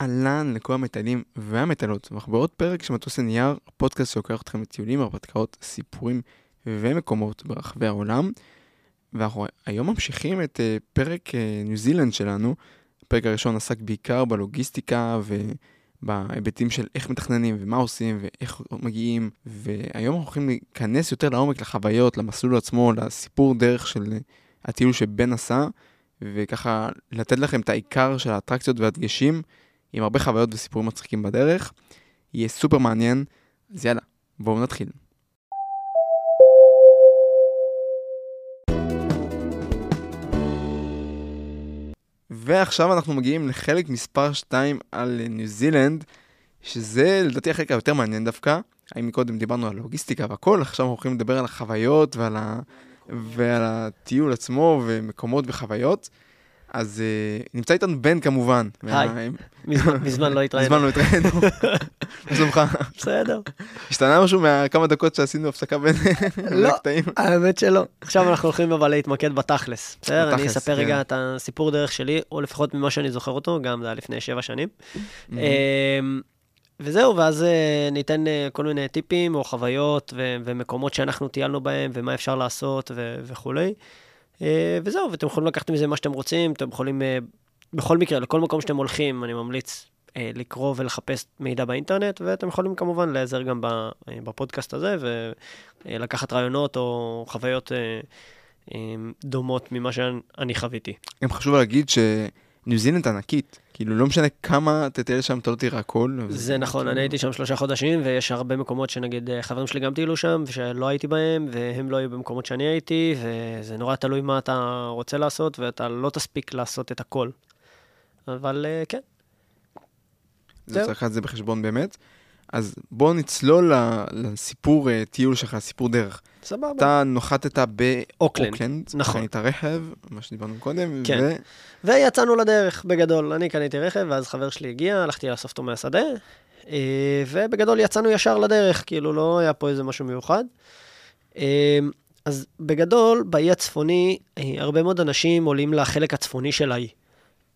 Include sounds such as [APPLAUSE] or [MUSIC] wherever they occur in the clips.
אהלן לכל המטיילים והמטיילות, ואנחנו בעוד פרק של מטוס הנייר, פודקאסט שלוקח אתכם לטיולים, הרפתקאות, סיפורים ומקומות ברחבי העולם. ואנחנו היום ממשיכים את uh, פרק uh, ניו זילנד שלנו. הפרק הראשון עסק בעיקר בלוגיסטיקה ובהיבטים של איך מתכננים ומה עושים ואיך מגיעים. והיום אנחנו הולכים להיכנס יותר לעומק לחוויות, למסלול עצמו, לסיפור דרך של הטיול שבן עשה, וככה לתת לכם את העיקר של האטרקציות והדגשים. עם הרבה חוויות וסיפורים מצחיקים בדרך. יהיה סופר מעניין, אז יאללה, בואו נתחיל. ועכשיו אנחנו מגיעים לחלק מספר 2 על ניו זילנד, שזה לדעתי החלק היותר מעניין דווקא. האם מקודם דיברנו על לוגיסטיקה והכל, עכשיו אנחנו הולכים לדבר על החוויות ועל, ה... ועל הטיול עצמו ומקומות וחוויות. אז uh, נמצא איתנו בן כמובן. היי, [LAUGHS] מזמן לא התראינו. מזמן לא התראינו. [LAUGHS] מה שלומך? בסדר. השתנה משהו מהכמה דקות שעשינו הפסקה בין לא, האמת שלא. עכשיו אנחנו הולכים אבל להתמקד בתכלס. בסדר, אני אספר רגע כן. את הסיפור דרך שלי, או לפחות ממה שאני זוכר אותו, גם זה היה לפני שבע שנים. אמ, וזהו, ואז אה, ניתן אה, כל מיני טיפים או חוויות ומקומות שאנחנו טיילנו בהם, ומה אפשר לעשות וכולי. אה, וזהו, ואתם יכולים לקחת מזה מה שאתם רוצים, אתם יכולים, אה, בכל מקרה, לכל מקום שאתם הולכים, אני ממליץ אה, לקרוא ולחפש מידע באינטרנט, ואתם יכולים כמובן להיעזר גם בפודקאסט הזה, ולקחת רעיונות או חוויות דומות ממה שאני חוויתי. גם חשוב להגיד ש... ניו זילנד ענקית, כאילו לא משנה כמה תטייל שם, אתה לא תראה הכל. זה נכון, אני הייתי שם שלושה חודשים, ויש הרבה מקומות שנגיד אה, חברים שלי גם טיילו שם, ושלא הייתי בהם, והם לא היו במקומות שאני הייתי, וזה נורא תלוי מה אתה רוצה לעשות, ואתה לא תספיק לעשות את הכל. אבל אה, כן. זה צריך לקחת את זה בחשבון באמת. אז בואו נצלול לסיפור אה, טיול שלך, סיפור דרך. סבבה. אתה נוחתת באוקלנד. נכון. קנית רכב, מה שדיברנו קודם. כן. ו... ויצאנו לדרך, בגדול. אני קניתי רכב, ואז חבר שלי הגיע, הלכתי לאסוף אותו מהשדה, אה, ובגדול יצאנו ישר לדרך, כאילו לא היה פה איזה משהו מיוחד. אה, אז בגדול, באי הצפוני, הרבה מאוד אנשים עולים לחלק הצפוני של האי.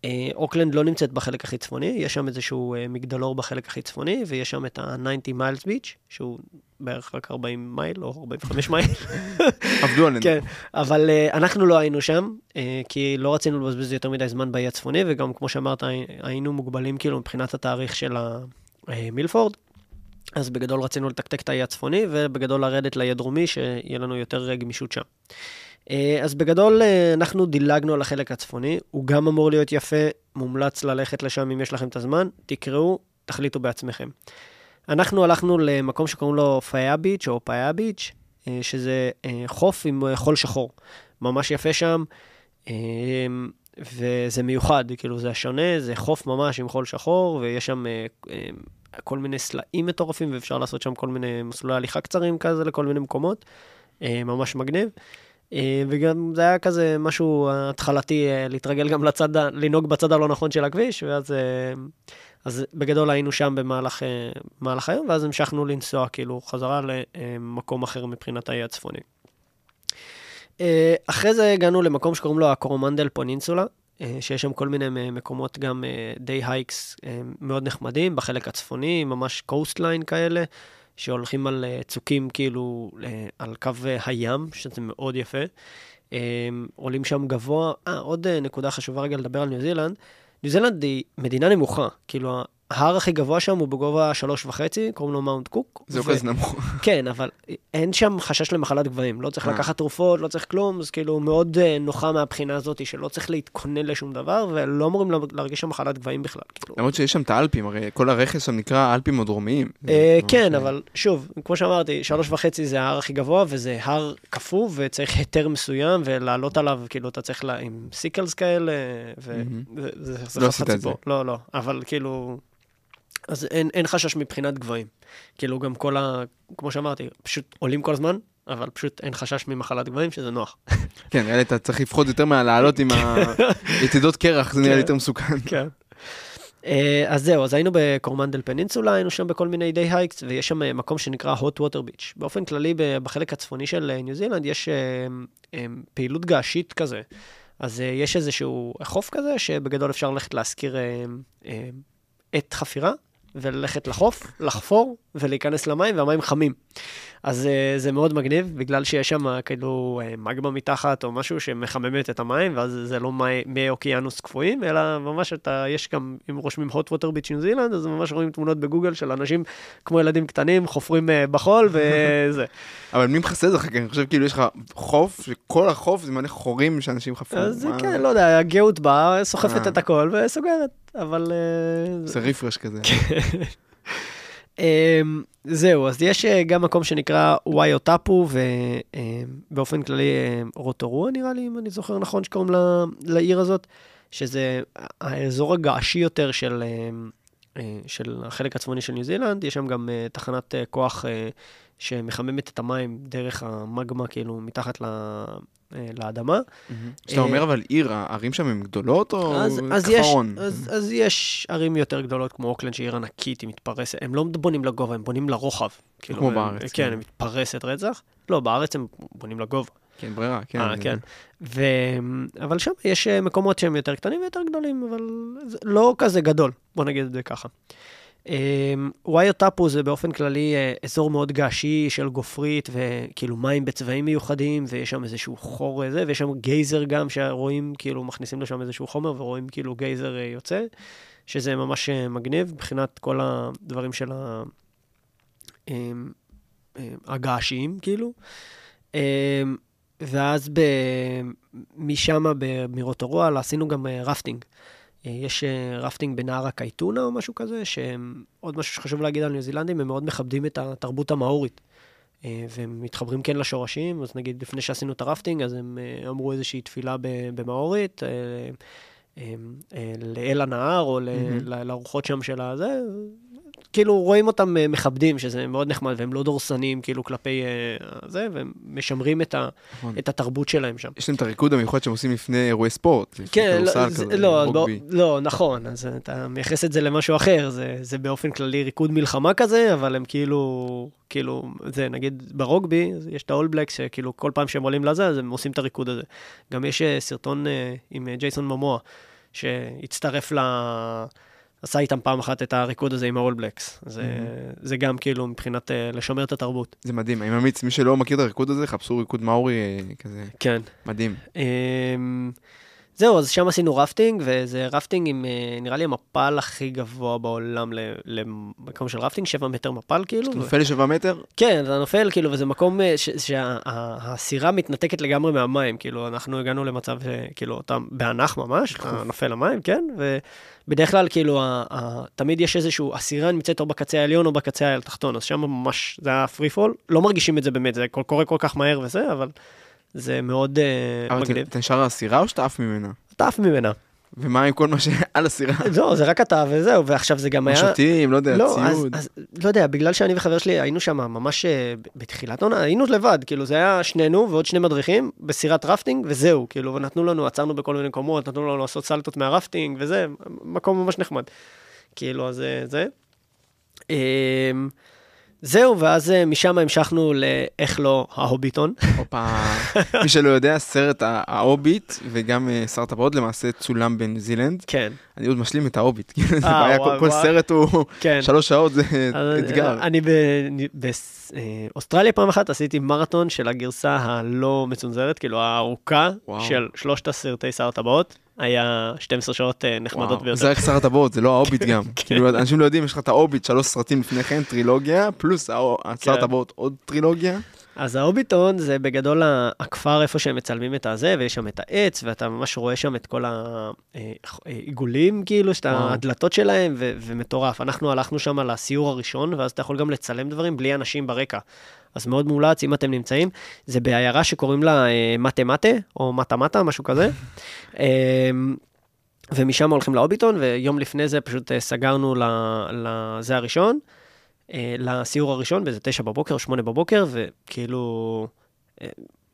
אה, אוקלנד לא נמצאת בחלק הכי צפוני, יש שם איזשהו אה, מגדלור בחלק הכי צפוני, ויש שם את ה-90 Miles Beach, שהוא בערך רק 40 מייל או 45 מייל. עבדו עלינו. כן, אבל אה, אנחנו לא היינו שם, אה, כי לא רצינו לבזבז יותר מדי זמן באי הצפוני, וגם כמו שאמרת, היינו מוגבלים כאילו מבחינת התאריך של המילפורד. אז בגדול רצינו לתקתק את האי הצפוני, ובגדול לרדת לאי הדרומי, שיהיה לנו יותר גמישות שם. אה, אז בגדול אה, אנחנו דילגנו על החלק הצפוני, הוא גם אמור להיות יפה, מומלץ ללכת לשם אם יש לכם את הזמן, תקראו, תחליטו בעצמכם. אנחנו הלכנו למקום שקוראים לו פאיה ביץ' או פאיה ביץ', אה, שזה חוף עם חול שחור. ממש יפה שם, וזה מיוחד, כאילו זה שונה, זה חוף ממש עם חול שחור, ויש שם כל מיני סלעים מטורפים, ואפשר לעשות שם כל מיני מסלולי הליכה קצרים כזה לכל מיני מקומות. ממש מגניב. אה, וגם זה היה כזה משהו התחלתי אה, להתרגל גם לצד, לנהוג בצד הלא נכון של הכביש, ואז אה, אז בגדול היינו שם במהלך, במהלך היום, ואז המשכנו לנסוע כאילו חזרה למקום אחר מבחינת האי הצפוני. אחרי זה הגענו למקום שקוראים לו הקורומנדל Peninsula, שיש שם כל מיני מקומות גם די hikes מאוד נחמדים, בחלק הצפוני, ממש coastline כאלה. שהולכים על אה, צוקים כאילו אה, על קו אה, הים, שזה מאוד יפה. עולים שם גבוה. אה, עוד נקודה חשובה רגע לדבר על ניו זילנד. ניו זילנד היא מדינה נמוכה, כאילו ההר הכי גבוה שם הוא בגובה שלוש וחצי, קוראים לו מאונט קוק. זה ו... כזה נמוך. כן, אבל אין שם חשש למחלת גבהים. לא צריך אה. לקחת תרופות, לא צריך כלום, אז כאילו מאוד uh, נוחה מהבחינה הזאת, שלא צריך להתכונן לשום דבר, ולא אמורים להרגיש שם מחלת גבהים בכלל. כאילו. למרות שיש שם את האלפים, הרי כל הרכס שם נקרא האלפים הדרומיים. Uh, כן, אבל שוב, כמו שאמרתי, שלוש וחצי זה ההר הכי גבוה, וזה הר קפוא, וצריך היתר מסוים, ולעלות עליו, כאילו, אתה צריך עם סיקלס כאלה, וזה לא את זה. לא, לא, אבל כאילו... אז אין, אין חשש מבחינת גבוהים. כאילו גם כל ה... כמו שאמרתי, פשוט עולים כל הזמן, אבל פשוט אין חשש ממחלת גבוהים, שזה נוח. [LAUGHS] כן, נראה לי אתה צריך לפחות יותר מהלעלות עם היתדות [LAUGHS] קרח, זה נראה לי יותר מסוכן. כן. אה, אז זהו, אז היינו בקורמנדל פנינסולה, היינו שם בכל מיני די הייקס, ויש שם אה, מקום שנקרא hot water beach. באופן כללי, בחלק הצפוני של ניו זילנד יש אה, פעילות געשית כזה. אז יש איזשהו חוף כזה, שבגדול אפשר ללכת להשכיר עת חפירה, וללכת לחוף, לחפור ולהיכנס למים, והמים חמים. אז uh, זה מאוד מגניב, בגלל שיש שם כאילו uh, מגמה מתחת או משהו שמחממת את המים, ואז זה לא מי, מי אוקיינוס קפואים, אלא ממש אתה, יש גם, אם רושמים hot water beach ניו זילנד, אז ממש רואים תמונות בגוגל של אנשים כמו ילדים קטנים, חופרים בחול [LAUGHS] וזה. אבל מי מכסה את זה אחר כך? אני חושב כאילו יש לך חוף, שכל החוף זה מלא חורים שאנשים חפרו. אז מה... כן, לא יודע, הגאות באה, סוחפת את הכל וסוגרת, אבל... זה ריפרש כזה. Um, זהו, אז יש uh, גם מקום שנקרא וואיו טאפו, ובאופן uh, כללי רוטורוע נראה לי, אם אני זוכר נכון, שקוראים לה, לעיר הזאת, שזה האזור הגעשי יותר של, של החלק הצפוני של ניו זילנד, יש שם גם uh, תחנת uh, כוח uh, שמחממת את המים דרך המגמה, כאילו, מתחת ל... אה, לאדמה. כשאתה אומר אבל עיר, הערים שם הן גדולות או כפרון? אז יש ערים יותר גדולות כמו אוקלנד, שהיא עיר ענקית, היא מתפרסת, הם לא בונים לגובה, הם בונים לרוחב. כאילו, כמו בארץ. כן, כן, היא מתפרסת רצח. לא, בארץ הם בונים לגובה. כן, ברירה, כן. אה, כן. ו... אבל שם יש מקומות שהם יותר קטנים ויותר גדולים, אבל לא כזה גדול, בוא נגיד את זה ככה. וואי או טאפו זה באופן כללי אה, אזור מאוד געשי של גופרית וכאילו מים בצבעים מיוחדים ויש שם איזשהו חור איזה ויש שם גייזר גם שרואים כאילו מכניסים לשם איזשהו חומר ורואים כאילו גייזר אה, יוצא שזה ממש אה, מגניב מבחינת כל הדברים של הגעשיים כאילו. ואז משם מרוטורואה עשינו גם רפטינג. אה, יש אה, רפטינג בנהר הקייטונה או משהו כזה, שעוד משהו שחשוב להגיד על ניו זילנדים, הם מאוד מכבדים את התרבות המאורית. אה, והם מתחברים כן לשורשים, אז נגיד לפני שעשינו את הרפטינג, אז הם אמרו איזושהי תפילה במאורית, לאל הנהר או mm-hmm. לרוחות שם של הזה, כאילו רואים אותם אה, מכבדים, שזה מאוד נחמד, והם לא דורסנים כאילו כלפי uh, זה, והם משמרים את, ה, נכון. את התרבות שלהם שם. יש להם את הריקוד המיוחד שהם עושים לפני אירועי ספורט, כן, לא, כזה, לא, לא, לא, נכון, אז אתה מייחס את זה למשהו אחר, זה, זה באופן כללי ריקוד מלחמה כזה, אבל הם כאילו, כאילו, זה נגיד ברוגבי, יש את האולבלקס, שכאילו כל פעם שהם עולים לזה, אז הם עושים את הריקוד הזה. גם יש אה, סרטון עם ג'ייסון מומואה, שהצטרף ל... לה... עשה איתם פעם אחת את הריקוד הזה עם ה-all blacks. זה, mm-hmm. זה גם כאילו מבחינת uh, לשמר את התרבות. זה מדהים, אני ממליץ, מי שלא מכיר את הריקוד הזה, חפשו ריקוד מאורי uh, כזה. כן. מדהים. Um, זהו, אז שם עשינו רפטינג, וזה רפטינג עם, אה, נראה לי, המפל הכי גבוה בעולם למקום של רפטינג, 7 מטר מפל, כאילו. אתה נופל ל-7 מטר? כן, אתה נופל, כאילו, וזה מקום שהסירה מתנתקת לגמרי מהמים, כאילו, אנחנו הגענו למצב, כאילו, אתה באוויר ממש, אתה נופל למים, כן, ובדרך כלל, כאילו, תמיד יש איזשהו, הסירה נמצאת או בקצה העליון או בקצה התחתון, אז שם ממש, זה היה free fall, לא מרגישים את זה באמת, זה קורה כל כך מהר וזה, אבל... זה מאוד uh, מגניב. אבל אתה נשאר על הסירה או שאתה עף ממנה? אתה עף ממנה. ומה עם כל מה שעל הסירה? [LAUGHS] לא, זה רק אתה וזהו, ועכשיו זה גם היה... שותים, לא יודע, לא, ציוד. אז, אז לא יודע, בגלל שאני וחבר שלי היינו שם ממש אה, בתחילת עונה, היינו לבד, כאילו זה היה שנינו ועוד שני מדריכים בסירת רפטינג, וזהו, כאילו, ונתנו לנו, עצרנו בכל מיני מקומות, נתנו לנו לעשות סלטות מהרפטינג, וזה, מקום ממש נחמד. כאילו, אז אה, זה. זהו, ואז אה, משם המשכנו לאיך לא ההוביטון. הופה, מי שלא יודע, סרט ההוביט וגם אה, שר הטבעות למעשה צולם בניו זילנד. כן. אני עוד משלים את ההוביט, זה אה, בעיה, כל סרט הוא כן. שלוש שעות, זה אתגר. אני באוסטרליה פעם אחת עשיתי מרתון של הגרסה הלא מצונזרת, כאילו הארוכה של שלושת הסרטי שר הטבעות. היה 12 שעות אה, נחמדות ביותר. זה רק שר הטבעות, זה לא ההוביט גם. [LAUGHS] כן. כאילו, אנשים לא יודעים, יש לך את ההוביט, שלוש סרטים לפני כן, טרילוגיה, פלוס שר כן. הטבעות עוד טרילוגיה. אז ההוביטון זה בגדול הכפר איפה שהם מצלמים את הזה, ויש שם את העץ, ואתה ממש רואה שם את כל העיגולים, כאילו, את הדלתות שלהם, ומטורף. אנחנו הלכנו שם לסיור הראשון, ואז אתה יכול גם לצלם דברים בלי אנשים ברקע. אז מאוד מומלץ, אם אתם נמצאים, זה בעיירה שקוראים לה אה, מטה מטה, או מטה מטה, משהו כזה. [LAUGHS] אה, ומשם הולכים לאוביטון, ויום לפני זה פשוט אה, סגרנו לזה הראשון, לסיור הראשון, באיזה תשע בבוקר שמונה בבוקר, וכאילו,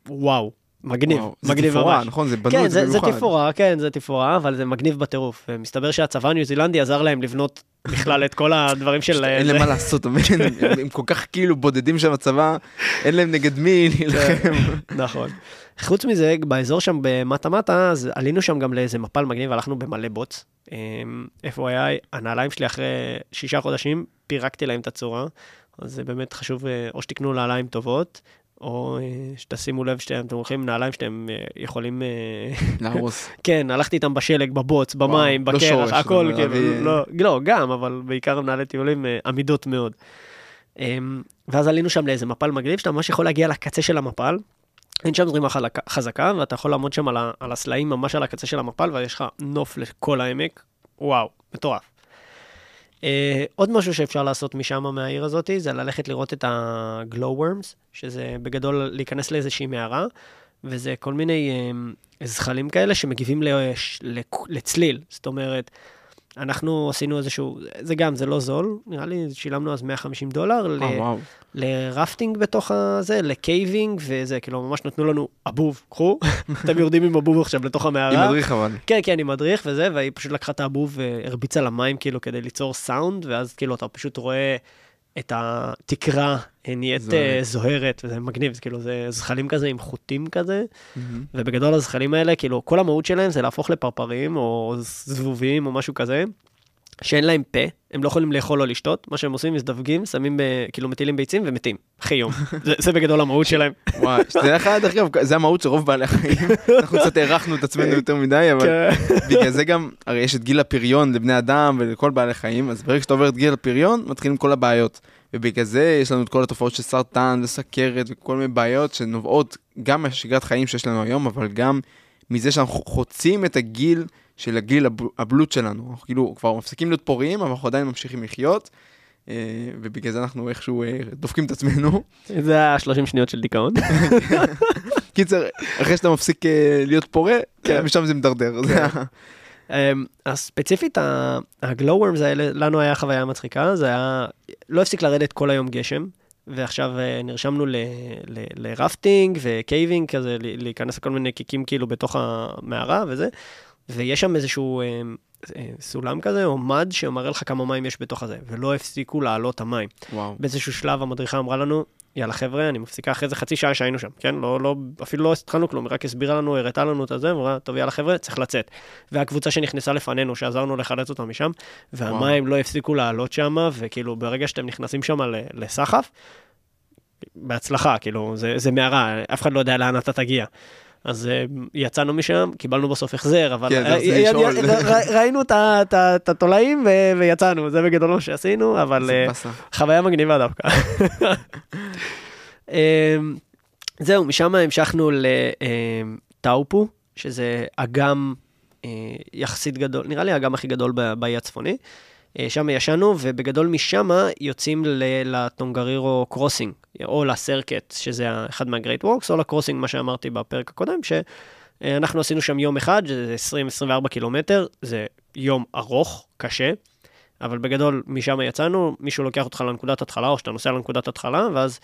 וואו, מגניב, וואו, מגניב זה תפאורה, נכון? זה בנו כן, את זה במיוחד. זה תפאורה, כן, זה תפאורה, אבל זה מגניב בטירוף. ומסתבר שהצבא הניו זילנדי עזר להם לבנות בכלל את כל הדברים של... אין להם מה לעשות, הם כל כך כאילו בודדים שם בצבא, אין להם נגד מי להילחם. כן, נכון. חוץ מזה, באזור שם במטה מטה, אז עלינו שם גם לאיזה מפל מגניב, הלכנו במלא בוץ. איפה הוא היה, הנעליים שלי אחרי שישה חודשים, פירקתי להם את הצורה. אז זה באמת חשוב, או שתקנו נעליים טובות, או שתשימו לב שאתם הולכים עם נעליים שאתם יכולים... להרוס. [LAUGHS] כן, הלכתי איתם בשלג, בבוץ, במים, בקרח, לא הכל, כאילו, לא, לא, גם, אבל בעיקר מנהלי טיולים עמידות מאוד. אמ, ואז עלינו שם לאיזה מפל מגניב, שאתה ממש יכול להגיע לקצה של המפל. אין שם זרימה חזקה, ואתה יכול לעמוד שם על, על הסלעים ממש על הקצה של המפל, ויש לך נוף לכל העמק. וואו, מטורף. Uh, עוד משהו שאפשר לעשות משם, מהעיר הזאת, זה ללכת לראות את worms, שזה בגדול להיכנס לאיזושהי מערה, וזה כל מיני uh, זחלים כאלה שמגיבים לש, לצליל. זאת אומרת, אנחנו עשינו איזשהו, זה גם, זה לא זול, נראה לי שילמנו אז 150 דולר oh, ל, לרפטינג בתוך הזה, ל caving וזה, כאילו ממש נתנו לנו אבוב, קחו, [LAUGHS] אתם יורדים עם אבוב עכשיו לתוך המערה. עם מדריך אבל. כן, כן, עם מדריך וזה, והיא פשוט לקחה את האבוב והרביצה למים כאילו כדי ליצור סאונד, ואז כאילו אתה פשוט רואה את התקרה נהיית זוהרת. זוהרת, וזה מגניב, זה כאילו, זה זחלים כזה עם חוטים כזה, mm-hmm. ובגדול הזחלים האלה, כאילו, כל המהות שלהם זה להפוך לפרפרים, או זבובים, או משהו כזה, שאין להם פה, הם לא יכולים לאכול או לשתות, מה שהם עושים, מזדווגים, שמים, ב, כאילו, מטילים ביצים ומתים, אחרי יום. [LAUGHS] זה, זה בגדול המהות שלהם. וואי, שתדע לך, דרך אגב, זה המהות של רוב בעלי החיים. [LAUGHS] אנחנו קצת הארכנו את עצמנו יותר מדי, אבל כן. [LAUGHS] בגלל זה גם, הרי יש את גיל הפריון לבני אדם ולכל בעלי חיים, אז ברגע שאתה עובר את גיל הפריון, מתחילים כל הבעיות. ובגלל זה יש לנו את כל התופעות של סרטן וסכרת וכל מיני בעיות שנובעות גם מהשגרת חיים שיש לנו היום, אבל גם מזה שאנחנו חוצים את הגיל של הגיל הבלוט שלנו. אנחנו כאילו כבר מפסיקים להיות פוריים, אבל אנחנו עדיין ממשיכים לחיות. אה, ובגלל זה אנחנו איכשהו אה, דופקים את עצמנו. זה ה-30 שניות של דיכאון. [LAUGHS] קיצר, אחרי שאתה מפסיק אה, להיות פורה, כן. משם זה מדרדר. כן. אמ, אז ספציפית הגלו-וורמס האלה, לנו היה חוויה מצחיקה, זה היה, לא הפסיק לרדת כל היום גשם, ועכשיו נרשמנו לרפטינג ו caving, כזה להיכנס לכל מיני נקיקים כאילו בתוך המערה וזה, ויש שם איזשהו אה, אה, סולם כזה, או מד, שמראה לך כמה מים יש בתוך הזה, ולא הפסיקו לעלות המים. וואו. באיזשהו שלב המדריכה אמרה לנו, יאללה חבר'ה, אני מפסיקה אחרי זה חצי שעה שהיינו שם, כן? לא, לא, אפילו לא התחלנו כלום, היא רק הסבירה לנו, הראתה לנו את הזה, אמרה, טוב יאללה חבר'ה, צריך לצאת. והקבוצה שנכנסה לפנינו, שעזרנו לחלץ אותה משם, והמים וואו. לא הפסיקו לעלות שם, וכאילו ברגע שאתם נכנסים שם לסחף, בהצלחה, כאילו, זה, זה מערה, אף אחד לא יודע לאן אתה תגיע. אז uh, יצאנו משם, קיבלנו בסוף החזר, אבל כן, uh, ראינו את התולעים ויצאנו, זה בגדול מה שעשינו, אבל חוויה מגניבה דווקא. uh, [LAUGHS] זהו, משם המשכנו לטאופו, שזה אגם יחסית גדול, נראה לי האגם הכי גדול באי הצפוני. שם ישנו, ובגדול משם יוצאים לטונגרירו קרוסינג, או לסרקט, שזה אחד מהגרייט וורקס, או לקרוסינג, מה שאמרתי בפרק הקודם, שאנחנו עשינו שם יום אחד, שזה 20-24 קילומטר, זה יום ארוך, קשה, אבל בגדול משם יצאנו, מישהו לוקח אותך לנקודת התחלה, או שאתה נוסע לנקודת התחלה, ואז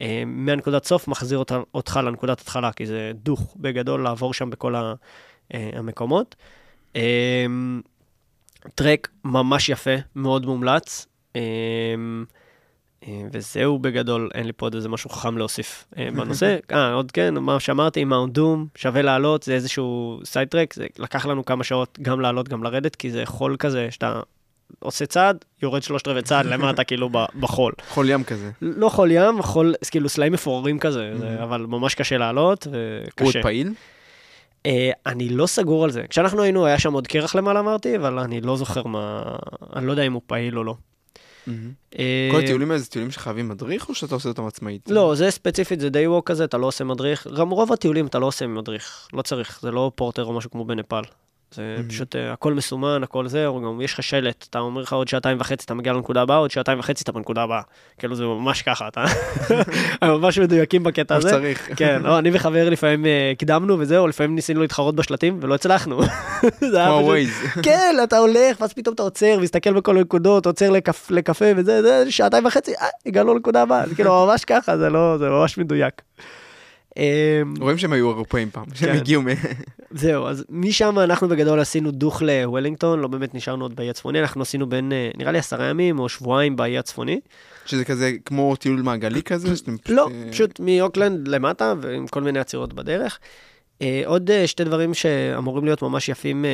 אה, מהנקודת סוף מחזיר אותך, אותך לנקודת התחלה, כי זה דוך בגדול לעבור שם בכל ה, אה, המקומות. אה, טרק ממש יפה, מאוד מומלץ. אמ, אה, וזהו בגדול, אין לי פה עוד איזה משהו חכם להוסיף אה, [LAUGHS] בנושא. אה, עוד כן, מה שאמרתי, Mount Doom, שווה לעלות, זה איזשהו side trek, זה לקח לנו כמה שעות גם לעלות, גם לרדת, כי זה חול כזה, שאתה עושה צעד, יורד שלושת רבעי צעד [LAUGHS] למטה, כאילו בחול. חול ים כזה. לא חול ים, חול, כאילו סלעים מפוררים כזה, אבל ממש קשה לעלות, וקשה. הוא עוד פעיל? Uh, אני לא סגור על זה. כשאנחנו היינו, היה שם עוד קרח למעלה, אמרתי, אבל אני לא זוכר מה... אני לא יודע אם הוא פעיל או לא. Mm-hmm. כל הטיולים האלה זה טיולים שחייבים מדריך, או שאתה עושה אותם עצמאית? לא, זה ספציפית, זה די ווק כזה, אתה לא עושה מדריך. גם רוב הטיולים אתה לא עושה מדריך, לא צריך, זה לא פורטר או משהו כמו בנפאל. זה mm-hmm. פשוט uh, הכל מסומן, הכל זה, או גם יש לך שלט, אתה אומר לך עוד שעתיים וחצי אתה מגיע לנקודה הבאה, עוד שעתיים וחצי אתה בנקודה הבאה. כאילו זה ממש ככה, אתה [LAUGHS] ממש מדויקים בקטע הזה. כמו שצריך. כן, לא, אני וחבר לפעמים uh, קידמנו וזהו, לפעמים ניסינו להתחרות בשלטים ולא הצלחנו. [LAUGHS] כמו ווייז. כן, אתה הולך, ואז פתאום אתה עוצר, מסתכל בכל הנקודות, עוצר לקפה וזה, זה שעתיים וחצי, אה, הגענו לנקודה הבאה, זה כאילו ממש ככה, זה לא, זה ממש מדויק. אמ, רואים שהם היו אירופאים פעם, שהם כן. הגיעו מ... זהו, אז משם אנחנו בגדול עשינו דוך לוולינגטון, לא באמת נשארנו עוד באי הצפוני, אנחנו עשינו בין, אה, נראה לי עשרה ימים או שבועיים באי הצפוני. שזה כזה כמו טיול מעגלי כזה? לא, אה, פשוט מאוקלנד למטה, ועם כל מיני עצירות בדרך. אה, עוד שתי דברים שאמורים להיות ממש יפים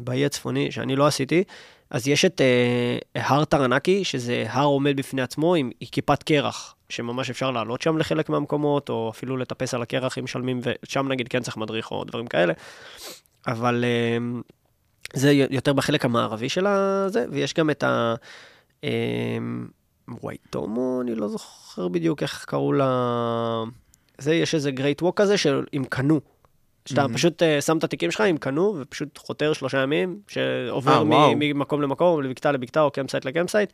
באי הצפוני, שאני לא עשיתי, אז יש את אה, הר טרנקי, שזה הר עומד בפני עצמו עם, כיפת קרח, שממש אפשר לעלות שם לחלק מהמקומות, או אפילו לטפס על הקרח אם משלמים, ושם נגיד כן צריך מדריך או דברים כאלה. אבל אה, זה יותר בחלק המערבי של הזה, ויש גם את ה... אה, וייטומו, אני לא זוכר בדיוק איך קראו לה... זה, יש איזה great walk כזה של עם קנו. שאתה mm-hmm. פשוט uh, שם את התיקים שלך עם קנו, ופשוט חותר שלושה ימים, שעובר אה, ממקום למקום, לבקתה לבקתה, או campsite ל campsite.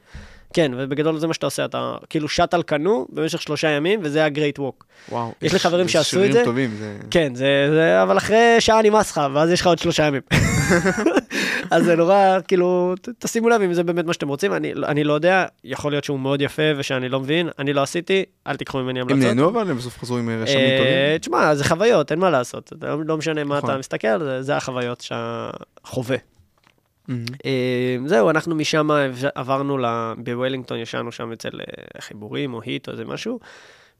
כן, ובגדול זה מה שאתה עושה, אתה כאילו שט על קנו במשך שלושה ימים, וזה ה great walk. וואו, יש לי חברים שעשו את זה. טובים, זה... כן, זה, זה, אבל אחרי שעה נמאס לך, ואז יש לך עוד שלושה ימים. [LAUGHS] אז זה נורא, כאילו, תשימו לב אם זה באמת מה שאתם רוצים, אני, אני לא יודע, יכול להיות שהוא מאוד יפה ושאני לא מבין, אני לא עשיתי, אל תיקחו ממני המלצות. הם נהנו אבל הם בסוף חזרו עם רשמים אה, טובים? תשמע, זה חוויות, אין מה לעשות, לא, לא משנה מה אתה נכון. מסתכל, זה, זה החוויות שהחווה. אה, זהו, אנחנו משם עברנו, בוולינגטון ישנו שם אצל אה, חיבורים או היט או איזה משהו.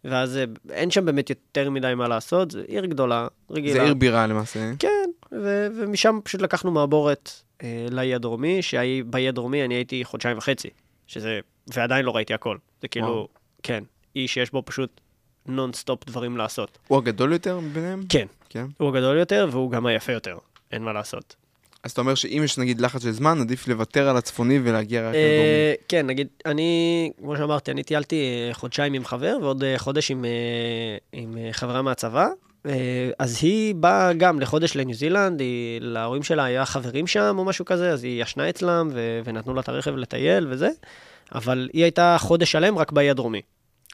ואז אה, אין שם באמת יותר מדי מה לעשות, זו עיר גדולה, רגילה. זה עיר בירה למעשה. כן, ו- ומשם פשוט לקחנו מעבורת אה, לאי הדרומי, שבאי הדרומי אני הייתי חודשיים וחצי, שזה, ועדיין לא ראיתי הכל. זה כאילו, וואו. כן, אי שיש בו פשוט נונסטופ דברים לעשות. הוא הגדול יותר ביניהם? כן, כן. הוא הגדול יותר והוא גם היפה יותר, אין מה לעשות. אז אתה אומר שאם יש נגיד לחץ של זמן, עדיף לוותר על הצפוני ולהגיע רק. אה, כן, נגיד, אני, כמו שאמרתי, אני טיילתי אה, חודשיים עם חבר ועוד אה, חודש עם, עם חברה מהצבא. אז היא באה גם לחודש לניו זילנד, היא, להורים שלה היה חברים שם או משהו כזה, אז היא ישנה אצלם ו, ונתנו לה את הרכב לטייל וזה, אבל היא הייתה חודש שלם רק באי הדרומי.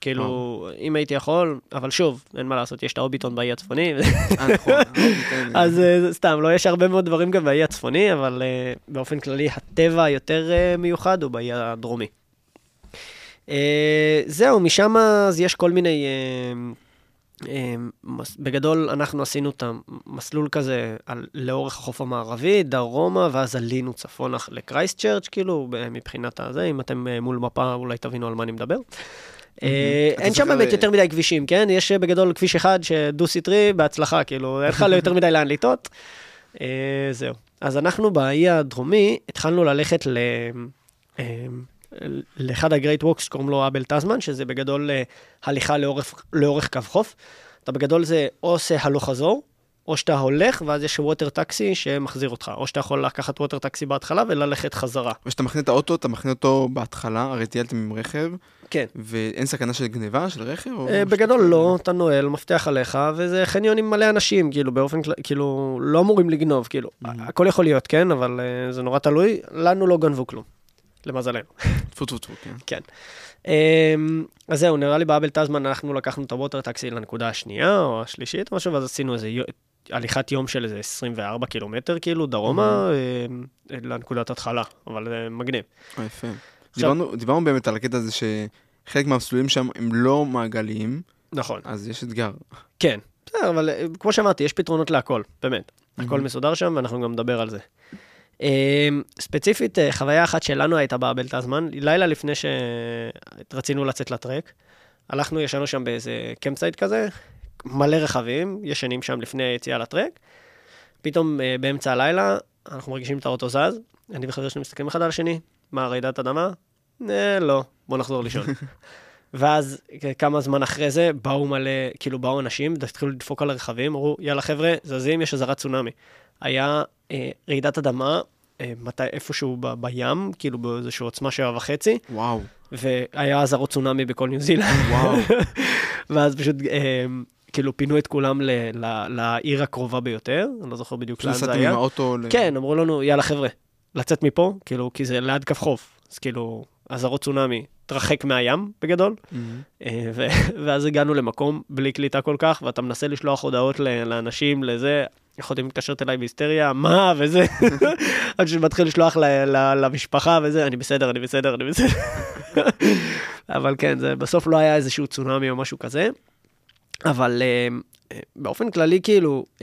כאילו, אם הייתי יכול, אבל שוב, אין מה לעשות, יש את האוביטון באי הצפוני. אה, נכון, [LAUGHS] אז אה, סתם, לא, יש הרבה מאוד דברים גם באי הצפוני, אבל אה, באופן כללי, הטבע היותר מיוחד הוא באי הדרומי. זהו, משם אז יש כל מיני... בגדול, אנחנו עשינו את המסלול כזה על, לאורך החוף המערבי, דרומה, ואז עלינו צפונה לקרייסט צ'רץ', כאילו, מבחינת הזה, אם אתם מול מפה, אולי תבינו על מה אני מדבר. אה, אין שם באמת יותר מדי כבישים, כן? יש בגדול כביש אחד שדו-סטרי, בהצלחה, כאילו, אין לך יותר מדי לאן לטעות. אה, זהו. אז אנחנו באי הדרומי התחלנו ללכת ל... אה, לאחד הגרייט ווקס שקוראים לו אבל טזמן, שזה בגדול הליכה לאורך, לאורך קו חוף. אתה בגדול זה או עושה הלוך חזור, או שאתה הולך, ואז יש ווטר טקסי שמחזיר אותך, או שאתה יכול לקחת ווטר טקסי בהתחלה וללכת חזרה. וכשאתה מכין את האוטו, אתה מכין אותו בהתחלה, הרי טיילתם עם רכב. כן. ואין סכנה של גניבה של רכב? אה, בגדול לא, אתה נועל, מפתח עליך, וזה חניון עם מלא אנשים, כאילו, באופן כללי, כאילו, לא אמורים לגנוב, כאילו, הכל יכול להיות, כן, אבל אה, זה נורא תלוי, לנו לא גנבו כלום, למזלנו. [LAUGHS] טפו טפו טפו, כן. כן. אמ, אז זהו, נראה לי באבל טזמן אנחנו לקחנו את הווטר טקסי לנקודה השנייה או השלישית, משהו, ואז עשינו איזה הליכת יום של איזה 24 קילומטר, כאילו, דרומה, mm-hmm. לנקודת התחלה, אבל זה מגניב. אה, יפה. עכשיו... דיברנו, דיברנו באמת על הקטע הזה שחלק מהמסלולים שם הם לא מעגליים. נכון. אז יש אתגר. כן, בסדר, אבל אה, כמו שאמרתי, יש פתרונות להכל, באמת. Mm-hmm. הכל מסודר שם, ואנחנו גם נדבר על זה. ספציפית, חוויה אחת שלנו הייתה באבל טזמן, לילה לפני שרצינו לצאת לטרק. הלכנו, ישנו שם באיזה campsite כזה, מלא רכבים, ישנים שם לפני היציאה לטרק. פתאום אה, באמצע הלילה, אנחנו מרגישים את האוטו זז, אני וחבר שלי מסתכלים אחד על השני, מה, רעידת אדמה? אה, לא, בוא נחזור לישון. [LAUGHS] ואז כמה זמן אחרי זה, באו מלא, כאילו באו אנשים, התחילו לדפוק על הרכבים, אמרו, יאללה חבר'ה, זזים, יש אזהרת צונאמי. היה אה, רעידת אדמה, אה, מתי, איפשהו ב, בים, כאילו באיזושהי עוצמה שבע וחצי. וואו. והיה אזהרות צונאמי בכל ניו זילנד. וואו. [LAUGHS] ואז פשוט אה, כאילו פינו את כולם ל, ל, לעיר הקרובה ביותר, אני לא זוכר בדיוק לאן זה היה. עם האוטו ל... כן, אמרו לנו, יאללה חבר'ה, לצאת מפה, כאילו, כי זה ליד קו חוף, אז כאילו, אזהרות צונאמי, תרחק מהים בגדול, mm-hmm. [LAUGHS] ואז הגענו למקום בלי קליטה כל כך, ואתה מנסה לשלוח הודעות לאנשים, לזה, יכולתם מתקשרת אליי בהיסטריה, מה, [LAUGHS] וזה, עד שמתחיל לשלוח למשפחה וזה, אני בסדר, אני בסדר, אני בסדר. [LAUGHS] אבל כן, זה בסוף לא היה איזשהו צונאמי או משהו כזה. אבל uh, באופן כללי, כאילו, um,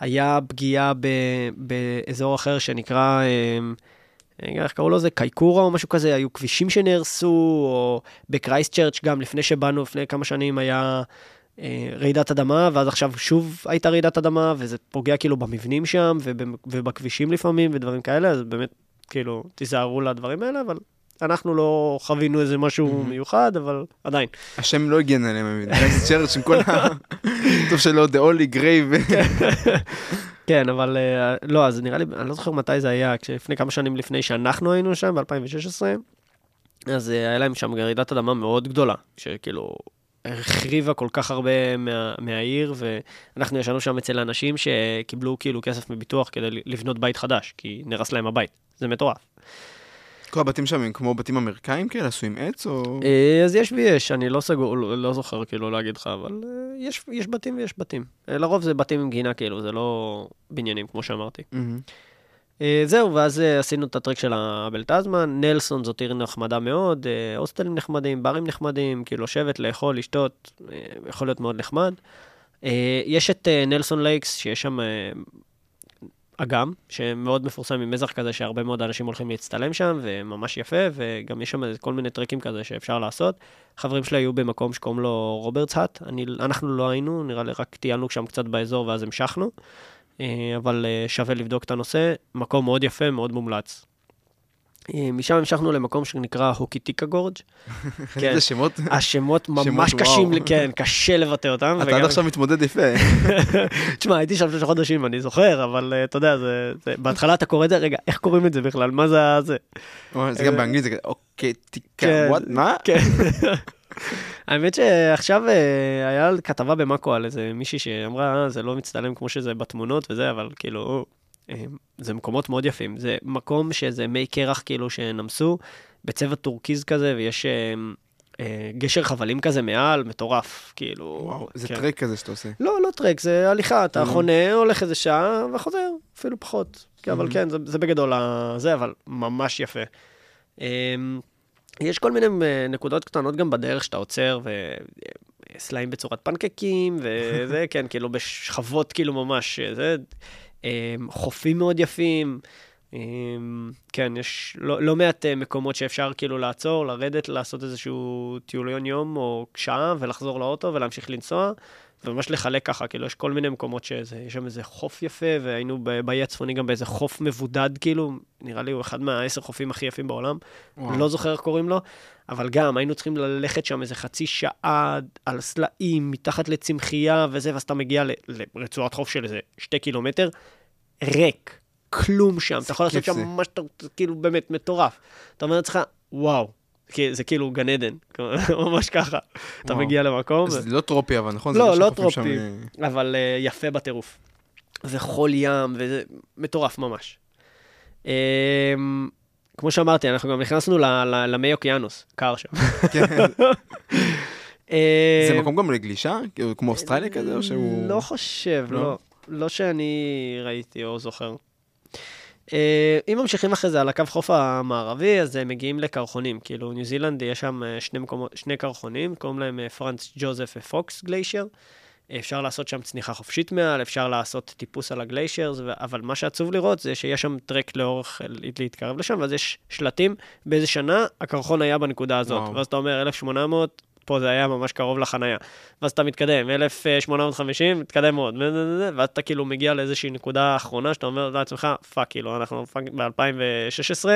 היה פגיעה ב, באזור אחר שנקרא, איך קראו לזה? קייקורה או משהו כזה, היו כבישים שנהרסו, או בקרייסט צ'רץ' גם לפני שבאנו, לפני כמה שנים היה... רעידת אדמה, ואז עכשיו שוב הייתה רעידת אדמה, וזה פוגע כאילו במבנים שם, ובכבישים לפעמים, ודברים כאלה, אז באמת, כאילו, תיזהרו לדברים האלה, אבל אנחנו לא חווינו איזה משהו מיוחד, אבל עדיין. השם לא הגן עליהם, אני מבין. זה צ'רץ' עם כל ה... טוב שלא, The Only Grave. כן, אבל לא, אז נראה לי, אני לא זוכר מתי זה היה, לפני כמה שנים לפני שאנחנו היינו שם, ב-2016, אז היה להם שם רעידת אדמה מאוד גדולה, שכאילו החריבה כל כך הרבה מה, מהעיר, ואנחנו ישנו שם אצל אנשים שקיבלו כאילו כסף מביטוח כדי לבנות בית חדש, כי נרס להם הבית. זה מטורף. כל הבתים שם הם כמו בתים אמריקאים כאלה, עשו עם עץ או... אה, אז יש ויש, אני לא סגור, לא, לא זוכר כאילו להגיד לך, אבל אה, יש, יש בתים ויש בתים. אה, לרוב זה בתים עם גינה כאילו, זה לא בניינים כמו שאמרתי. Mm-hmm. זהו, ואז עשינו את הטרק של האבל טזמן, נלסון זאת עיר נחמדה מאוד, הוסטלים נחמדים, ברים נחמדים, כאילו לשבת, לאכול, לשתות, יכול להיות מאוד נחמד. יש את Nelson Lakes, שיש שם אגם, שמאוד מפורסם עם מזח כזה, שהרבה מאוד אנשים הולכים להצטלם שם, וממש יפה, וגם יש שם כל מיני טרקים כזה שאפשר לעשות. חברים שלי היו במקום שקוראים לו רוברטס האט, אנחנו לא היינו, נראה לי רק טיילנו שם קצת באזור ואז המשכנו, אה, אבל אה, שווה לבדוק את הנושא, מקום מאוד יפה, מאוד מומלץ. אה, משם המשכנו למקום שנקרא הוקיטיקה גורג'. [LAUGHS] כן. איזה שמות? השמות ממש קשים, כן, קשה לבטא אותם. אתה עד עכשיו מתמודד יפה. [LAUGHS] תשמע, הייתי שם שלושה חודשים, אני זוכר, אבל אה, אתה יודע, בהתחלה אתה קורא את זה, רגע, איך קוראים את זה בכלל? מה זה זה? זה גם באנגלית, זה כזה, הוקיטיקה, what, מה? [LAUGHS] כן. האמת שעכשיו היה כתבה במאקו על איזה מישהי שאמרה, זה לא מצטלם כמו שזה בתמונות וזה, אבל כאילו, זה מקומות מאוד יפים. זה מקום שזה מי קרח כאילו שנמסו, בצבע טורקיז כזה, ויש אה, אה, גשר חבלים כזה מעל, מטורף, כאילו... וואו, זה כן. טרק כזה שאתה עושה. לא, לא טרק, זה הליכה, אתה mm-hmm. חונה, הולך איזה שעה, וחוזר, אפילו פחות. Mm-hmm. אבל כן, זה, זה בגדול זה, אבל ממש יפה. אה, יש כל מיני אה, נקודות קטנות גם בדרך שאתה עוצר, וסלעים בצורת פנקקים, [LAUGHS] וזה, כן, כאילו בשכבות כאילו ממש, זה... אמ, חופים מאוד יפים. אמ, כן, יש לא, לא מעט אה, מקומות שאפשר כאילו לעצור, לרדת, לעשות איזשהו טיוליון יום או שעה ולחזור לאוטו ולהמשיך לנסוע, וממש לחלק ככה, כאילו יש כל מיני מקומות שיש שם איזה חוף יפה, והיינו באי הצפוני גם באיזה חוף מבודד, כאילו, נראה לי הוא אחד מהעשר חופים הכי יפים בעולם, וואו. לא זוכר איך קוראים לו, אבל גם היינו צריכים ללכת שם איזה חצי שעה על סלעים, מתחת לצמחייה וזה, ואז אתה מגיע לרצועת חוף של איזה שתי קילומטר, ריק, כלום שם, אתה יכול לעשות שם ממש, כאילו, באמת מטורף. אתה אומר לעצמך, וואו, זה כאילו גן עדן, [LAUGHS] ממש ככה. אתה מגיע למקום. זה לא טרופי אבל, נכון? לא, לא טרופי, אה, אבל אה, יפה בטירוף. זה חול ים, וזה מטורף ממש. אמ, כמו שאמרתי, אנחנו גם נכנסנו למי אוקיינוס, קר שם. כן. [LAUGHS] אה, זה מקום גם לגלישה? כאילו, כמו אוסטרליה כזה, או שהוא... לא חושב, לא. לא, לא שאני ראיתי או זוכר. Uh, אם ממשיכים אחרי זה על הקו חוף המערבי, אז הם מגיעים לקרחונים. כאילו, ניו זילנד, יש שם שני, מקומות, שני קרחונים, קוראים להם פרנץ ג'וזף ופוקס גליישר. אפשר לעשות שם צניחה חופשית מעל, אפשר לעשות טיפוס על הגליישרס, אבל מה שעצוב לראות זה שיש שם טרק לאורך להתקרב לשם, ואז יש שלטים, באיזה שנה הקרחון היה בנקודה הזאת. וואו. ואז אתה אומר 1800, פה זה היה ממש קרוב לחנייה. ואז אתה מתקדם, 1850, מתקדם עוד, ואז אתה כאילו מגיע לאיזושהי נקודה אחרונה, שאתה אומר לעצמך, fuck, כאילו, אנחנו ב-2016,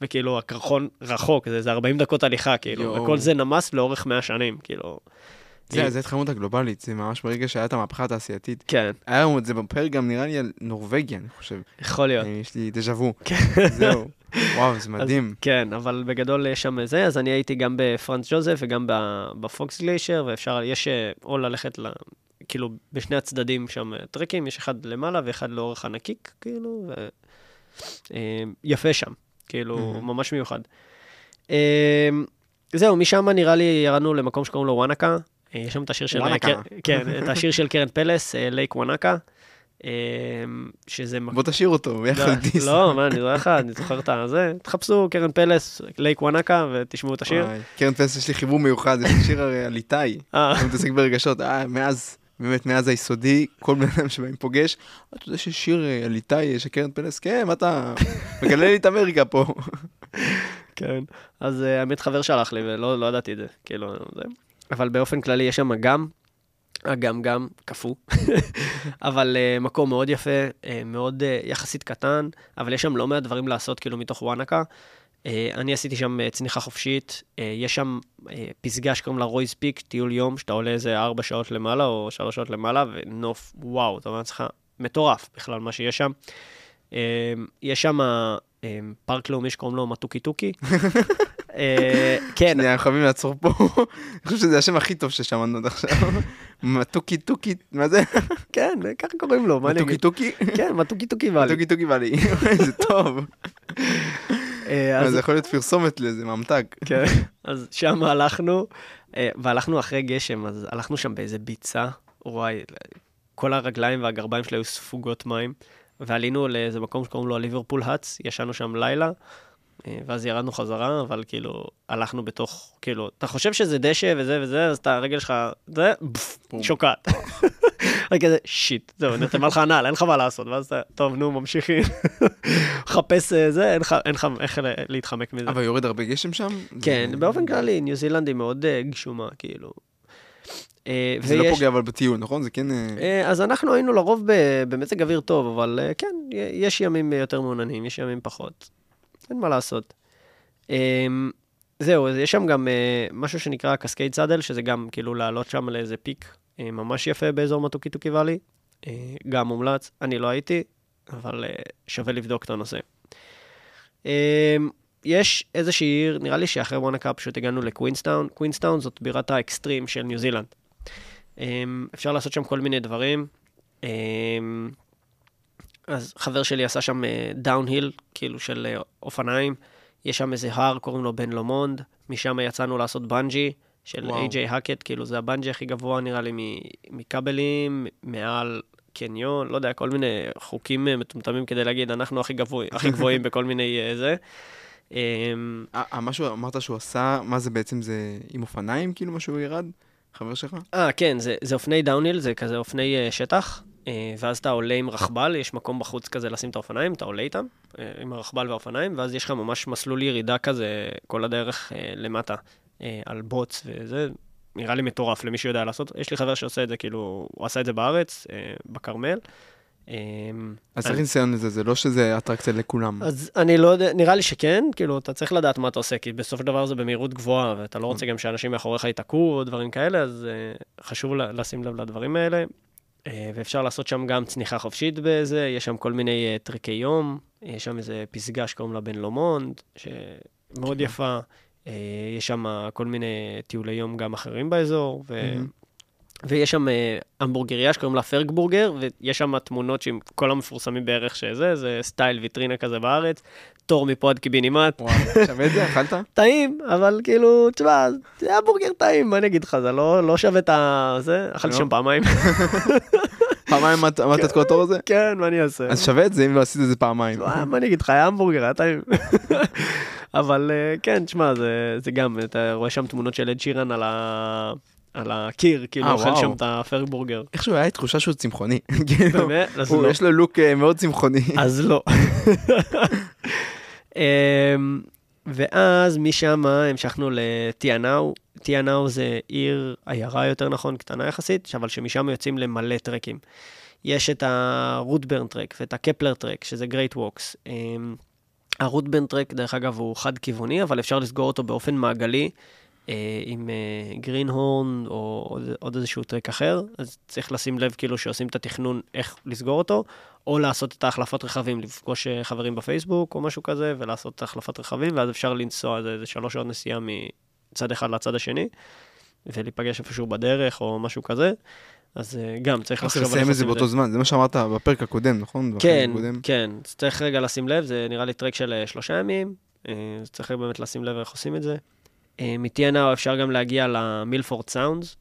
וכאילו, הקרחון רחוק, זה, זה 40 דקות הליכה, כאילו, יו. וכל זה נמס לאורך 100 שנים, כאילו. זה, זה התחממות הגלובלית, זה ממש ברגע שהיה את המהפכה התעשייתית. כן. היה לנו את זה בפרק גם נראה לי על נורווגיה, אני חושב. יכול להיות. יש לי דז'ה וו. כן. זהו. וואו, זה מדהים. אז, כן, אבל בגדול יש שם זה, אז אני הייתי גם בפרנץ ג'וזף וגם ב Fox Glacier, ואפשר, יש אה, או ללכת, ל, כאילו, בשני הצדדים שם אה, טרקים, יש אחד למעלה ואחד לאורך הנקיק, כאילו, ו... אה, יפה שם, כאילו, ממש מיוחד. זהו, משם נראה לי ירדנו למקום שקוראים לו וואנקה, יש שם את השיר של... וואנקה. כן, את השיר של קרן פלס, לייק וואנקה. אמ, שזה... בוא תשאיר אותו, ביחד לא, דיס. לא, מה, אני זוכר לך, אני זוכר את הזה. תחפשו קרן פלס, לייק וואנקה, ותשמעו את השיר. קרן פלס יש לי חיבור מיוחד, יש לי שיר הרי על איתי, אה. הוא מתעסק ברגשות, אה, מאז, באמת מאז היסודי, כל בן אדם שבאים פוגש, אתה יודע שיש שיר אה, על איתי של קרן פלס? כן, מה אתה מגלה לי את אמריקה פה. כן, אז האמת חבר שלח לי ולא לא ידעתי את זה, כאילו. אבל באופן כללי יש שם גם גם גם, קפוא. [LAUGHS] אבל uh, מקום מאוד יפה, uh, מאוד uh, יחסית קטן, אבל יש שם לא מעט דברים לעשות כאילו מתוך וואנקה. Uh, אני עשיתי שם uh, צניחה חופשית, uh, יש שם uh, פסגה שקוראים לה Roys Peak, טיול יום, שאתה עולה איזה ארבע שעות למעלה או שלוש שעות למעלה, ונוף, וואו, אתה אומר לעצמך, מטורף בכלל מה שיש שם. Uh, יש שם פארק לאומי שקוראים לו מתוקי טוקי. [LAUGHS] כן. שנייה, חייבים לעצור פה. אני חושב שזה השם הכי טוב ששמענו עד עכשיו. מתוקי טוקי, מה זה? כן, ככה קוראים לו, מה אני אגיד? מתוקי טוקי? כן, מתוקי טוקי ואלי. מתוקי טוקי ואלי, זה טוב. אה, זה יכול להיות פרסומת לאיזה ממתג. כן, אז שם הלכנו, אה, והלכנו אחרי גשם, אז הלכנו שם באיזה ביצה, וואי, כל הרגליים והגרביים שלי היו ספוגות מים, ועלינו לאיזה מקום שקוראים לו ליברפול האץ, ישנו שם לילה. אה, ואז ירדנו חזרה, אבל כאילו, הלכנו בתוך, כאילו, אתה חושב שזה דשא וזה וזה, אז אתה, הרגל שלך, זה, שוקעת. [LAUGHS] רק כזה, שיט, זהו, נתן לך נעל, אין לך מה לעשות, ואז אתה, טוב, נו, ממשיכים. [LAUGHS] חפש אה, זה, אין לך איך להתחמק מזה. אבל יורד הרבה גשם שם? כן, באופן כללי, ניו זילנד היא מאוד אה, גשומה, כאילו. זה לא פוגע אבל בטיול, נכון? זה כן... אז אנחנו היינו לרוב במזג אוויר טוב, אבל כן, יש ימים יותר מעוננים, יש ימים פחות. אין מה לעשות. Um, זהו, אז יש שם גם משהו שנקרא Cascade Saddle, שזה גם כאילו לעלות שם לאיזה peak ממש יפה באזור מתוקי טוקי valley. Uh, גם מומלץ, אני לא הייתי, אבל שווה לבדוק את הנושא. Uh, יש איזושהי עיר, נראה לי שאחרי וואנקה פשוט הגענו לקווינסטאון. קווינסטאון זאת בירת האקסטרים של ניו זילנד. Um, אפשר לעשות שם כל מיני דברים. Um, אז חבר שלי עשה שם downhill, uh, כאילו של uh, אופניים. יש שם איזה הר, קוראים לו בן לומונד. משם יצאנו לעשות בנג'י של AJ Hackett, כאילו זה הבנג'י הכי גבוה נראה לי מכבלים, מעל קניון, לא יודע, כל מיני חוקים uh, מטומטמים כדי להגיד, אנחנו הכי, גבוה, הכי [LAUGHS] גבוהים בכל מיני uh, זה. Um, משהו אמרת שהוא עשה, מה זה בעצם, זה עם אופניים כאילו, מה שהוא ירד? חבר שלך? אה, כן, זה, זה אופני downhill, זה כזה אופני uh, שטח. אה, ואז אתה עולה עם רכבל, יש מקום בחוץ כזה לשים את האופניים, אתה עולה איתם, אה, עם הרכבל והאופניים, ואז יש לך ממש מסלול ירידה כזה כל הדרך אה, למטה, על בוץ וזה, נראה לי מטורף למי שיודע לעשות. יש לי חבר שעושה את זה, כאילו, הוא עשה את זה בארץ, בכרמל. אז צריך ניסיון לזה, זה לא שזה אטרקציה לכולם. אז אני לא יודע, נראה לי שכן, כאילו, אתה צריך לדעת מה אתה עושה, כי בסופו של דבר זה במהירות גבוהה, ואתה לא רוצה גם שאנשים מאחוריך ייתקעו או דברים כאלה, אז חשוב לשים לב לדברים האלה. אה, ואפשר לעשות שם גם צניחה חופשית בזה, יש שם כל מיני אה, טרקי יום, יש שם איזה פסגה שקוראים לה בן לומונד, שמאוד כן. יפה. אה, יש שם כל מיני טיולי יום גם אחרים באזור, ו... ויש שם המבורגריה שקוראים לה פרגבורגר, ויש שם תמונות שעם כל המפורסמים בערך שזה, זה סטייל ויטרינה כזה בארץ, תור מפה עד קיבינימט. וואו, שווה את זה? אכלת? [LAUGHS] טעים, אבל כאילו, תשמע, זה היה בורגר טעים, מה אני אגיד לך, זה לא, לא שווה את ה... זה, אכלתי לא. שם פעמיים. [LAUGHS] פעמיים עמדת את כל התור הזה? כן, מה אני אעשה? אז שווה את זה אם לא עשית את זה פעמיים. מה אני אגיד לך, היה המבורגר, היה טעים. [LAUGHS] אבל אה, כן, תשמע, זה גם, אתה רואה שם תמונות של אד שירן על ה... על הקיר, כאילו, אה, אוכל שם את הפרגבורגר. איכשהו היה לי תחושה שהוא צמחוני. [LAUGHS] כאילו, באמת? אז לא. יש לו לוק אה, מאוד צמחוני. אז לא. [LAUGHS] אמ, ואז משם המשכנו לטיאנאו. טיאנאו זה עיר, עיירה יותר נכון, קטנה יחסית, אבל שמשם יוצאים למלא טרקים. יש את ה Routeburn Track ואת ה Kepler Track, שזה Great Walks. ה Routeburn Track, דרך אגב, הוא חד-כיווני, אבל אפשר לסגור אותו באופן מעגלי. אה, עם גרינהורן אה, או עוד, עוד איזשהו טרק אחר, אז צריך לשים לב כאילו שעושים את התכנון איך לסגור אותו, או לעשות את ההחלפות רכבים, לפגוש אה, חברים בפייסבוק או משהו כזה, ולעשות את ההחלפת רכבים, ואז אפשר לנסוע איזה שלוש שעות נסיעה מצד אחד לצד השני, ולהיפגש איפשהו בדרך או משהו כזה. אז גם צריך לחשוב על לסיים את זה באותו זמן, זה מה שאמרת בפרק הקודם, נכון? כן, כן, צריך רגע לשים לב, זה נראה לי טרק של שלושה ימים, אז צריך באמת לשים לב איך עושים את זה. אה, מ-TNR אפשר גם להגיע למילפורד סאונדס,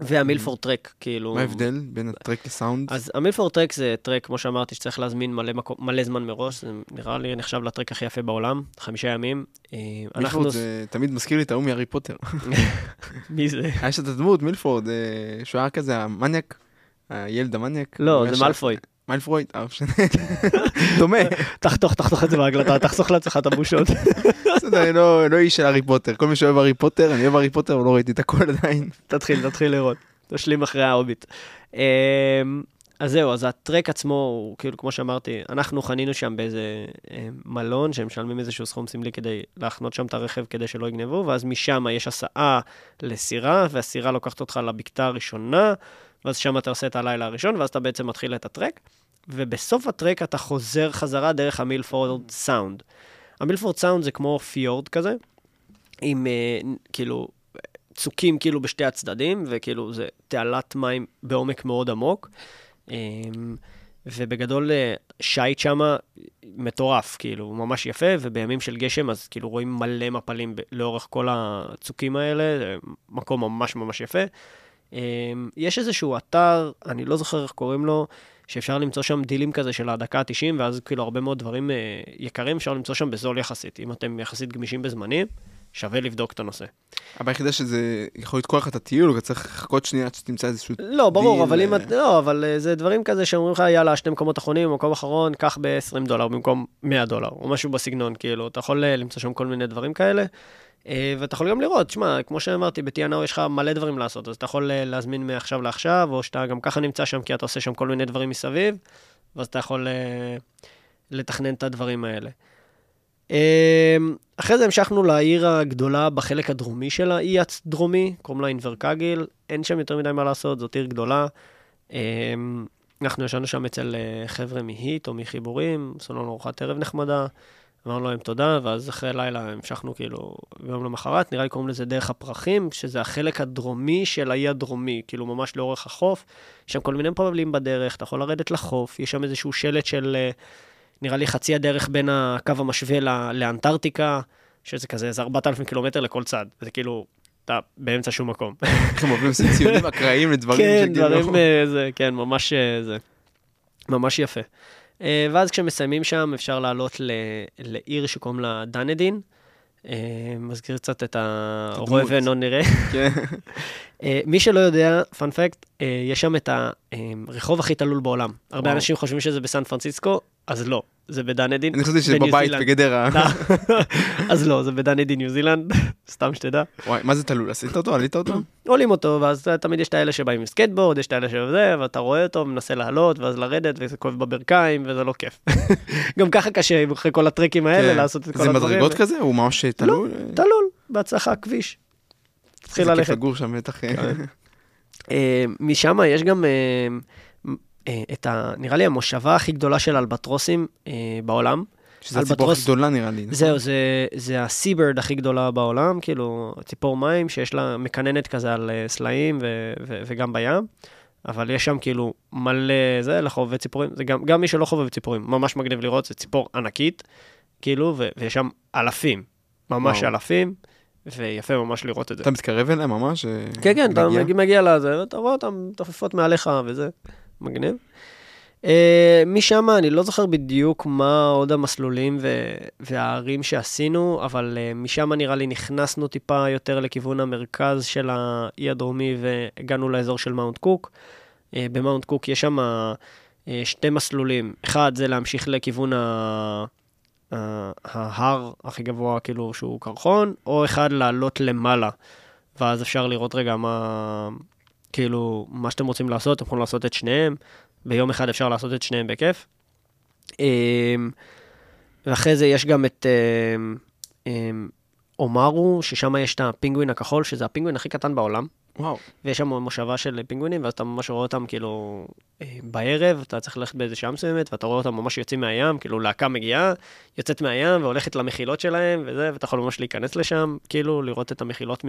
וה Milford Track, כאילו... מה ההבדל בין הטרק לסאונד? אז ה Milford Track זה טרק, כמו שאמרתי, שצריך להזמין מלא, מקו, מלא זמן מראש, זה נראה לי נחשב לטרק הכי יפה בעולם, חמישה ימים. אה, מילפורד אנחנו... זה תמיד מזכיר לי את ההוא מהארי פוטר. [LAUGHS] מי זה? יש את הדמות, מילפורד, אה, שהוא היה כזה המניאק, הילד המניאק. לא, זה מאלפוי. מיילפרויד, אה, משנה, [LAUGHS] דומה. תחתוך, תחתוך את זה בהקלטה, תחסוך לעצמך את הבושות. [LAUGHS] אני לא, לא איש של הארי פוטר, כל מי שאוהב הארי פוטר, אני אוהב הארי פוטר, אבל לא ראיתי את הכל עדיין. [LAUGHS] תתחיל, תתחיל לראות. תשלים אחרי ההוביט. אז זהו, אז הטרק עצמו הוא כאילו, כמו שאמרתי, אנחנו חנינו שם באיזה אה, מלון, שהם משלמים איזשהו סכום סמלי כדי להחנות שם את הרכב כדי שלא יגנבו, ואז משם יש הסעה לסירה, והסירה לוקחת אותך לבקתה הראשונה, ואז שם אתה עושה את הלילה הראשון, ואז אתה בעצם מתחיל את הטרק, ובסוף הטרק אתה חוזר חזרה דרך המילפורד סאונד. המילפורד סאונד זה כמו פיורד כזה, עם אה, כאילו צוקים כאילו בשתי הצדדים, וכאילו זה תעלת מים בעומק מאוד עמוק. אמ, ובגדול, אה, שייט שם מטורף, כאילו, ממש יפה, ובימים של גשם, אז כאילו רואים מלא מפלים לאורך כל הצוקים האלה, זה מקום ממש ממש יפה. אמ, יש איזשהו אתר, אני לא זוכר איך קוראים לו, שאפשר למצוא שם דילים כזה של הדקה ה-90, ואז כאילו הרבה מאוד דברים אה, יקרים אפשר למצוא שם בזול יחסית, אם אתם יחסית גמישים בזמנים. שווה לבדוק את הנושא. הבעיה היחידה שזה יכול לתקוע לך את הטיול, אתה צריך לחכות שנייה עד שתמצא איזשהו לא, ברור, דיל, אבל אם את... לא, אבל אה, זה דברים כזה שאומרים לך, יאללה, שני מקומות אחרונים, מקום אחרון, קח ב-20 דולר במקום 100 דולר, או משהו בסגנון, כאילו, אתה יכול אה, למצוא שם כל מיני דברים כאלה. אה, ואתה יכול גם לראות, שמע, כמו שאמרתי, ב-TNO יש לך מלא דברים לעשות, אז אתה יכול להזמין מעכשיו לעכשיו, או שאתה גם ככה נמצא שם כי אתה עושה שם כל מיני דברים מסביב, ואז אתה יכול לתכנן את הדברים האלה. אחרי זה המשכנו לעיר הגדולה בחלק הדרומי של האי הדרומי, קוראים לה אינברקגיל, אין שם יותר מדי מה לעשות, זאת עיר גדולה. אנחנו ישנו שם אצל אה, חבר'ה מהיט או מחיבורים, עשו לנו ארוחת ערב נחמדה, אמרנו להם תודה, ואז אחרי לילה המשכנו כאילו ביום למחרת, נראה לי קוראים לזה דרך הפרחים, שזה החלק הדרומי של האי הדרומי, כאילו ממש לאורך החוף. יש שם כל מיני פבלים בדרך, אתה יכול לרדת לחוף, יש שם איזשהו שלט של... Uh, נראה לי חצי הדרך בין הקו המשווה לאנטארקטיקה, שזה כזה, איזה 4,000 קילומטר לכל צד, וזה כאילו, אתה באמצע שום מקום. [LAUGHS] הם עוברים ציונים אקראיים לדברים כן, דברים, אה, זה, כן, ממש אה, זה. ממש יפה. אה, ואז כשמסיימים שם, אפשר לעלות לעיר שקוראים לה דנדין. מזכיר קצת את הרואה ואינו נראה. [LAUGHS] כן. מי שלא יודע, פאנפקט, יש שם את הרחוב הכי תלול בעולם. הרבה אנשים חושבים שזה בסן פרנסיסקו, אז לא. זה בדנידן. אני חשבתי שזה בבית בגדרה. [LAUGHS] אז לא, זה בדנידן ניו זילנד, [LAUGHS] סתם שתדע. וואי, מה זה תלול? עשית אותו? עלית אותו? עולים אותו, ואז תמיד יש את האלה שבאים עם סקייטבורד, יש את האלה שזה, ואתה רואה אותו, מנסה לעלות, ואז לרדת, וזה כואב בברכיים, וזה לא כיף. [LAUGHS] גם ככה קשה אחרי כל הטרקים האלה כן. לעשות את כל הדברים. זה מדרגות כזה? הוא ממש תלול? לא, תלול, בהצלחה, כביש. תתחיל ללכת. זה כיף לגור שם בטח. כן. [LAUGHS] אה, משם יש גם... אה, אה, את ה... נראה לי המושבה הכי גדולה של אלבטרוסים בעולם. שזה. הציפור הכי גדולה נראה לי. נכון? זהו, זה, זה הסיברד הכי גדולה בעולם, כאילו, ציפור מים שיש לה מקננת כזה על סלעים ו, ו, וגם בים. אבל יש שם כאילו מלא זה, לחובבי ציפורים, זה גם, גם מי שלא חובב ציפורים, ממש מגניב לראות, זה ציפור ענקית, כאילו, ו, ויש שם אלפים, ממש וואו. אלפים, ויפה ממש לראות את זה. אתה מתקרב אליהם ממש? כן, כן, מגיע? אתה מגיע לזה, ואתה רואה אותם מתעופפות מעליך וזה. מגניב. Uh, משם אני לא זוכר בדיוק מה עוד המסלולים ו- והערים שעשינו, אבל uh, משם נראה לי נכנסנו טיפה יותר לכיוון המרכז של האי הדרומי והגענו לאזור של מאונט קוק. Uh, במאונט קוק יש שם uh, שתי מסלולים. אחד זה להמשיך לכיוון ה... ההר הכי גבוה, כאילו, שהוא קרחון, או אחד לעלות למעלה. ואז אפשר לראות רגע מה, כאילו, מה שאתם רוצים לעשות, אתם יכולים לעשות את שניהם. ביום אחד אפשר לעשות את שניהם בכיף. אמ, ואחרי זה יש גם את אמ, אומרו, ששם יש את הפינגווין הכחול, שזה הפינגווין הכי קטן בעולם. וואו. ויש שם מושבה של פינגווינים, ואז אתה ממש רואה אותם כאילו אה, בערב, אתה צריך ללכת באיזה שעה מסוימת, ואתה רואה אותם ממש יוצאים מהים, כאילו להקה מגיעה, יוצאת מהים והולכת למחילות שלהם וזה, ואתה יכול ממש להיכנס לשם, כאילו לראות את המחילות מ...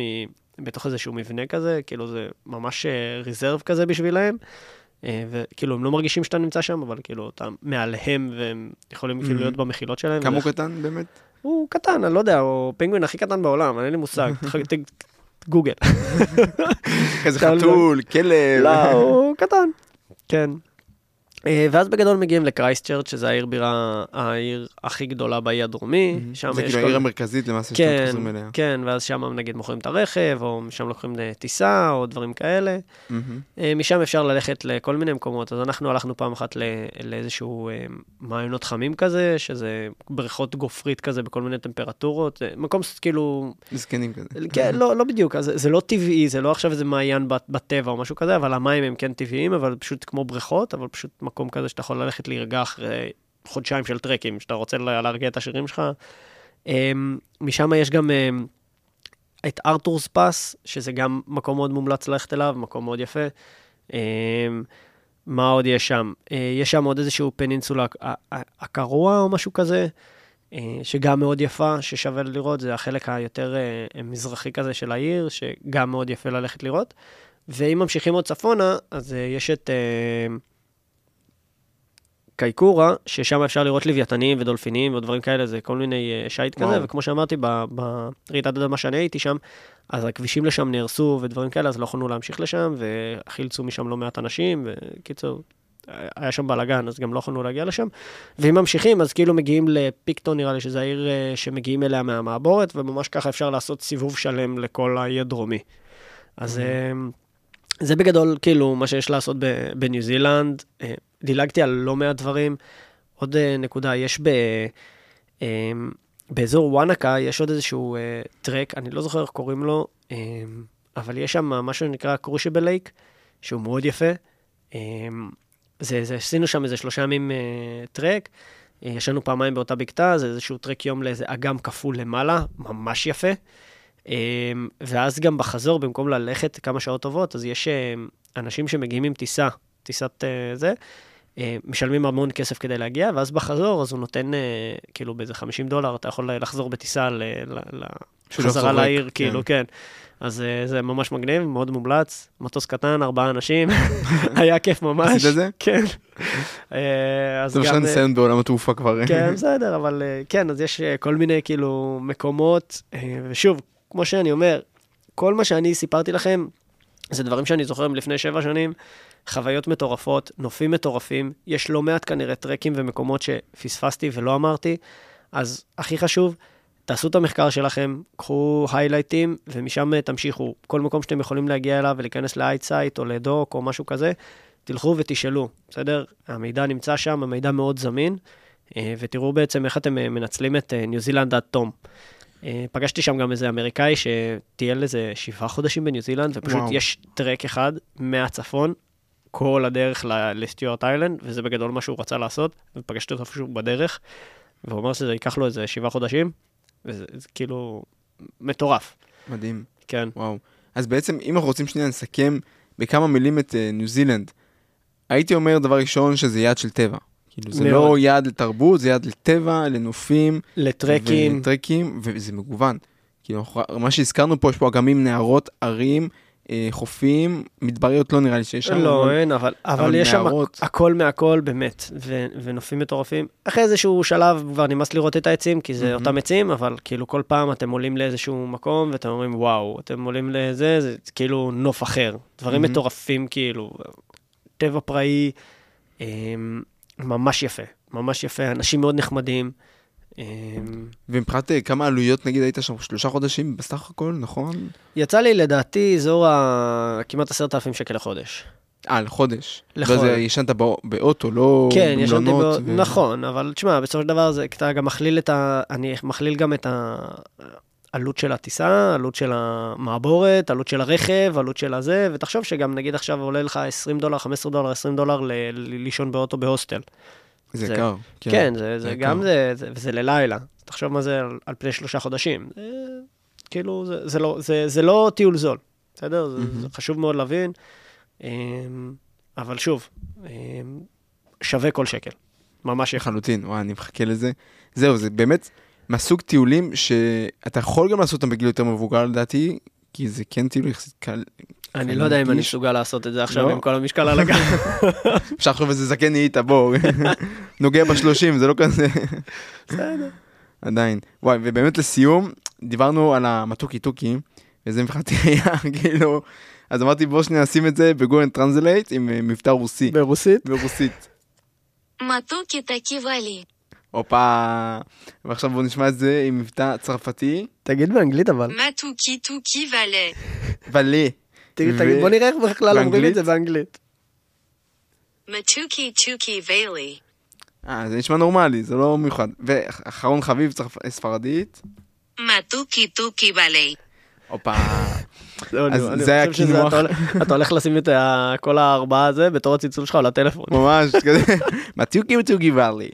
בתוך איזשהו מבנה כזה, כאילו זה ממש ריזרב אה, כזה בשבילהם. אה, וכאילו, הם לא מרגישים שאתה נמצא שם, אבל כאילו, אתה מעליהם, והם יכולים כאילו להיות במחילות שלהם. כמה הוא קטן באמת? הוא קטן, אני לא יודע, הוא פינגווין הכי קטן בעולם, אין לי מושג. [LAUGHS] גוגל. איזה חתול, כלב. לא, הוא קטן. כן. אה, ואז בגדול מגיעים לקרייסטצ'רץ', שזה העיר בירה, העיר הכי גדולה באי הדרומי. שם זה כאילו העיר המרכזית למעשה כן, שאתם חוזרים אליה. כן, ואז שם נגיד מוכרים את הרכב, או משם לוקחים טיסה, או דברים כאלה. אה, משם אפשר ללכת לכל מיני מקומות. אז אנחנו הלכנו פעם אחת לאיזשהו אה, מעיינות חמים כזה, שזה בריכות גופרית כזה בכל מיני טמפרטורות. מקום כאילו... זקנים כזה. כן, לא, לא בדיוק, זה, זה לא טבעי, זה לא עכשיו איזה מעיין בטבע או משהו כזה, אבל המים הם כן טבעיים, אבל פשוט כמו בריכות, אבל פשוט מקום כזה שאתה יכול ללכת להירגע אחרי חודשיים של טרקים, שאתה רוצה להרגיע את השירים שלך. אמ, משם יש גם אמ, את ארתורס פאס, שזה גם מקום מאוד מומלץ ללכת אליו, מקום מאוד יפה. אמ, מה עוד יש שם? אה, יש שם עוד איזשהו פנינסולה, הקרוע או משהו כזה, אה, שגם מאוד יפה, ששווה לראות, זה החלק היותר אה, מזרחי כזה של העיר, שגם מאוד יפה ללכת לראות. ואם ממשיכים עוד צפונה, אז יש את... קייקורה, ששם אפשר לראות לוויתנים ודולפינים ודברים כאלה, זה כל מיני uh, שייט כזה, וכמו שאמרתי, ברעידת אדמה שאני הייתי שם, אז הכבישים לשם נהרסו ודברים כאלה, אז לא יכולנו להמשיך לשם, וחילצו משם לא מעט אנשים, וקיצור, היה שם בלאגן, אז גם לא יכולנו להגיע לשם. ואם ממשיכים, אז כאילו מגיעים לפיקטון, נראה לי שזו העיר uh, שמגיעים אליה מהמעבורת, וממש ככה אפשר לעשות סיבוב שלם לכל האי הדרומי. אז... Uh, זה בגדול כאילו מה שיש לעשות בניו זילנד. אה, דילגתי על לא מעט דברים. עוד אה, נקודה, יש ב... אה, באזור וואנקה יש עוד איזשהו טרק, אני לא זוכר איך קוראים לו, אבל יש שם משהו שנקרא קרושיבל לייק, שהוא מאוד יפה. זה, זה, עשינו שם איזה שלושה ימים טרק, ישנו פעמיים באותה בקתה, זה איזשהו טרק יום לאיזה אגם כפול למעלה, ממש יפה. אמ, ואז גם בחזור, במקום ללכת כמה שעות טובות, אז יש אמ, אנשים שמגיעים עם טיסה, טיסת אה, זה, אה, משלמים המון כסף כדי להגיע, ואז בחזור, אז הוא נותן, אה, כאילו, באיזה 50 דולר, אתה יכול לחזור בטיסה לחזרה לעיר, כאילו, כן. אז זה ממש מגניב, מאוד מומלץ, מטוס קטן, ארבעה אנשים, [LAUGHS] היה כיף ממש. עשית את זה? כן. זה משנה ניסיון בעולם התעופה כבר. כן, בסדר, אבל כן, אז יש כל מיני כאילו מקומות, ושוב, כמו שאני אומר, כל מה שאני סיפרתי לכם, זה דברים שאני זוכר מלפני שבע שנים, חוויות מטורפות, נופים מטורפים, יש לא מעט כנראה טרקים ומקומות שפספסתי ולא אמרתי, אז הכי חשוב, תעשו את המחקר שלכם, קחו היילייטים, ומשם תמשיכו. כל מקום שאתם יכולים להגיע אליו ולהיכנס ל i-SITE או ל DOC או משהו כזה, תלכו ותשאלו, בסדר? המידע נמצא שם, המידע מאוד זמין, אה, ותראו בעצם איך אתם אה, מנצלים את ניו זילנד עד תום. אה, פגשתי שם גם איזה אמריקאי שטייל איזה שבעה חודשים בניו זילנד, ופשוט וואו. יש טרק אחד מהצפון, כל הדרך לסטיוארט איילנד, וזה בגדול מה שהוא רצה לעשות, ופגשתי אותו איפשהו בדרך, והוא אמר שזה ייקח לו איזה שבעה חודשים, וזה כאילו מטורף. מדהים. כן. וואו. אז בעצם, אם אנחנו רוצים שנייה לסכם בכמה מילים את uh, ניו זילנד, הייתי אומר דבר ראשון שזה יעד של טבע. כאילו זה מאוד. לא יעד לתרבות, זה יעד לטבע, לנופים. לטרקים. לטרקים, וזה מגוון. כאילו, מה שהזכרנו פה, יש פה אגמים, נהרות, ערים, אה, חופים, מדבריות לא נראה לי שיש שם. לא, אבל, אין, אבל, אבל, אבל יש שם הכל מהכל באמת, ו, ונופים מטורפים. אחרי איזשהו שלב כבר נמאס לראות את העצים, כי זה mm-hmm. אותם עצים, אבל כאילו כל פעם אתם עולים לאיזשהו מקום, ואתם אומרים, וואו, אתם עולים לזה, זה כאילו נוף אחר. דברים mm-hmm. מטורפים, כאילו, טבע פראי. אמ, ממש יפה, ממש יפה, אנשים מאוד נחמדים. אמ, ומבחינת אה, כמה עלויות, נגיד, היית שם שלושה חודשים בסך הכל, נכון? יצא לי לדעתי אזור ה... כמעט עשרת אלפים שקל לחודש. אה, לחודש. לחודש. וזה ישנת באוטו, לא כן, ישנתי באוטו, ו... נכון, אבל תשמע, בסופו של דבר זה, אתה גם מכליל את ה... אני מכליל גם את ה... עלות של הטיסה, עלות של המעבורת, עלות של הרכב, עלות של הזה, ותחשוב שגם נגיד עכשיו עולה לך 20 דולר, 15 דולר, 20 דולר לישון באוטו בהוסטל. זה יקר. כן, כן, זה, זה, זה גם זה, זה, וזה ללילה. תחשוב מה זה על, על פני שלושה חודשים. זה, כאילו, זה, זה, לא, זה, זה לא טיול זול, בסדר? Mm-hmm. זה, זה חשוב מאוד להבין, אמ, אבל שוב, אמ, שווה כל שקל. ממש לחלוטין, וואי, אני מחכה לזה. זהו, זה באמת... מהסוג טיולים שאתה יכול גם לעשות אותם בגיל יותר מבוגר לדעתי, כי זה כן טיול יחסית קל. אני לא יודע אם אני מסוגל לעשות את זה עכשיו לא? עם כל המשקל על הגב. [LAUGHS] אפשר לחשוב איזה זקן נהיית, בוא, [LAUGHS] נוגע בשלושים, זה לא כזה. בסדר. עדיין. וואי, ובאמת לסיום, דיברנו על המתוקי טוקי, וזה מבחינתי [LAUGHS] היה כאילו, אז אמרתי בוא שניה נשים את זה ב Google Translate עם אה, מבטא רוסי. ברוסית? ברוסית. מתוקי תקי ואלי. הופה, ועכשיו בואו נשמע את זה עם מבטא צרפתי. תגיד באנגלית אבל. מתוקי תוקי ואלה. ואלה. תגיד, תגיד, בוא נראה איך בכלל אומרים את באנגלית? זה באנגלית. מתוקי תוקי ואלי. אה, זה נשמע נורמלי, זה לא מיוחד. ואחרון חביב. ספרדית. מתוקי תוקי ואלי. הופה. [LAUGHS] לא, אז אני זה היה קינוח. אתה הולך- לשים את כל הארבעה הזה בתור הציצול שלך על הטלפון. ממש כזה, [LAUGHS] מתוקי מתוקי ואלי.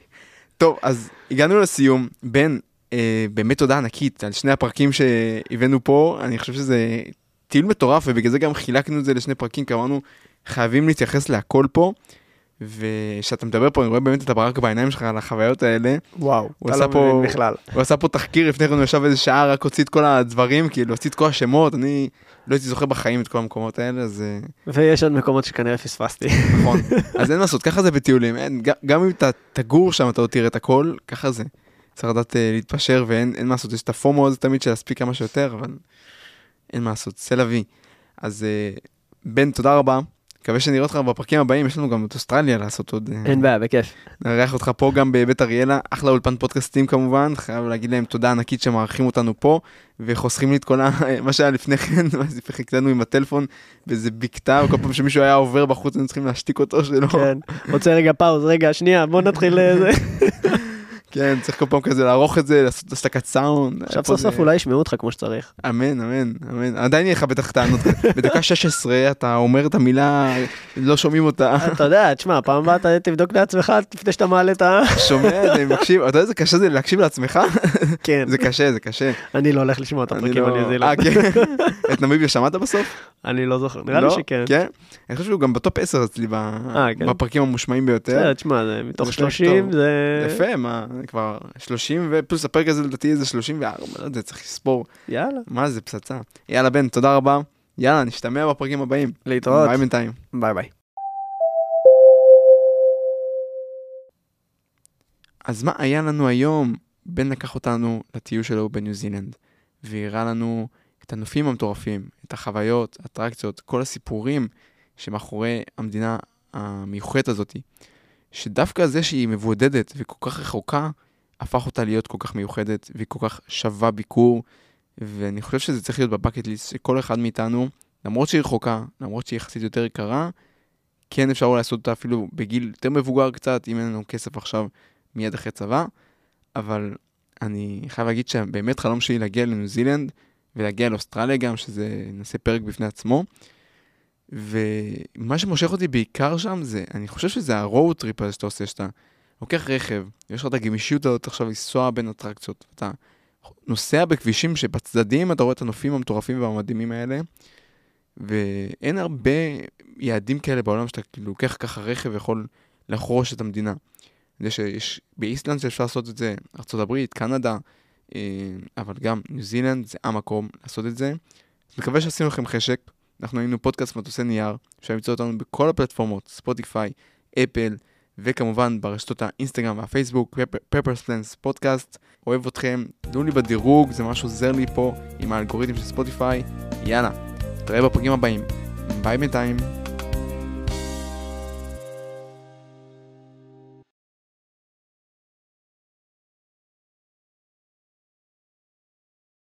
טוב, אז הגענו לסיום. בן, אה, באמת תודה ענקית על שני הפרקים שהבאנו פה, אני חושב שזה טיול מטורף, ובגלל זה גם חילקנו את זה לשני פרקים, כי אמרנו, חייבים להתייחס להכל פה. וכשאתה מדבר פה, אני רואה באמת את הברק בעיניים שלך על החוויות האלה. וואו, אתה לא פה- מבין בכלל. הוא עשה פה תחקיר לפני כן, הוא ישב איזה שעה, רק הוציא את כל הדברים, כאילו, הוציא את כל השמות, אני לא הייתי זוכר בחיים את כל המקומות האלה, אז אה, ויש עוד מקומות שכנראה פספסתי. נכון. [LAUGHS] אז אין מה לעשות, ככה זה בטיולים, אין, גם אם אתה תגור שם, אתה עוד תראה את הכל, ככה זה. צריך לדעת אה, להתפשר, ואין אין מה לעשות, יש את הפומו הזה תמיד של להספיק כמה שיותר, אבל אין מה לעשות, סל אבי. אז אה, בן, תודה רבה. מקווה שנראה אותך בפרקים הבאים, יש לנו גם את אוסטרליה לעשות עוד. אה, אין בעיה, בכיף. נארח אותך פה גם בבית אריאלה, אחלה אולפן פודקאסטים כמובן, חייב להגיד להם תודה ענקית שמארחים אותנו פה, וחוסכים לי את כל ה... [LAUGHS] מה שהיה לפני כן, [LAUGHS] חיכינו עם הטלפון באיזה בקתה, וכל פעם שמישהו היה עובר בחוץ היינו צריכים להשתיק אותו שלא, כן. רוצה רגע פאוז, רגע, שנייה, בוא נתחיל לזה. [LAUGHS] כן, צריך כל פעם כזה לערוך את זה, לעשות השתקת סאונד. עכשיו סוף סוף אולי ישמעו אותך כמו שצריך. אמן, אמן, אמן. עדיין יהיה לך בטח טענות. [LAUGHS] בדקה 16 אתה אומר את המילה, לא שומעים אותה. אתה יודע, תשמע, פעם הבאה אתה תבדוק לעצמך לפני שאתה מעלה את ה... שומע, אני מקשיב, אתה יודע איזה קשה זה להקשיב לעצמך? כן, זה קשה, זה קשה. אני לא הולך לשמוע את הפרקים לא- בניו אה, זילנד. כן. [LAUGHS] את נמיביה שמעת בסוף? אני לא זוכר, נראה לי לא? שכן. כן? אני חושב שהוא גם בטופ 10 אצלי אה, כן? בפרקים המושמעים ביותר. תשמע, זה מתוך זה טוב, 30 טוב. זה... יפה, מה, אני כבר 30 ופלוס הפרק הזה לדעתי איזה 34, לא יודע, צריך לספור. יאללה, מה זה פצצה. יאללה בן, תודה רבה. יאללה, נשתמע בפרקים הבאים. להתראות. ביי בינתיים. ביי ביי. אז מה היה לנו היום? בן לקח אותנו לטיול שלו בניו זילנד, והראה לנו את הנופים המטורפים, את החוויות, אטרקציות, כל הסיפורים שמאחורי המדינה המיוחדת הזאת, שדווקא זה שהיא מבודדת וכל כך רחוקה, הפך אותה להיות כל כך מיוחדת והיא כל כך שווה ביקור, ואני חושב שזה צריך להיות בבקט ליסט שכל אחד מאיתנו, למרות שהיא רחוקה, למרות שהיא יחסית יותר יקרה, כן אפשר לעשות אותה אפילו בגיל יותר מבוגר קצת, אם אין לנו כסף עכשיו מיד אחרי צבא, אבל אני חייב להגיד שבאמת חלום שלי להגיע לניו זילנד ולהגיע לאוסטרליה גם, שזה נעשה פרק בפני עצמו. ומה שמושך אותי בעיקר שם זה, אני חושב שזה ה road trip הזה שאתה עושה, שאתה לוקח רכב, יש לך את הגמישות הזאת עכשיו לנסוע בין אטרקציות, אתה נוסע בכבישים שבצדדים אתה רואה את הנופים המטורפים והמדהימים האלה, ואין הרבה יעדים כאלה בעולם שאתה כאילו לוקח ככה רכב ויכול לחרוש את המדינה. יודע שיש באיסלנד שאפשר לעשות את זה, ארה"ב, קנדה, אה, אבל גם ניו זילנד זה המקום לעשות את זה. מקווה שעשינו לכם חשק. אנחנו היינו פודקאסט מטוסי נייר, אפשר למצוא אותנו בכל הפלטפורמות, ספוטיפיי, אפל, וכמובן ברשתות האינסטגרם והפייסבוק, Paper Planes Podcast. אוהב אתכם, תנו לי בדירוג, זה ממש עוזר לי פה עם האלגוריתם של ספוטיפיי. יאללה, נתראה בפרקים הבאים. ביי בינתיים.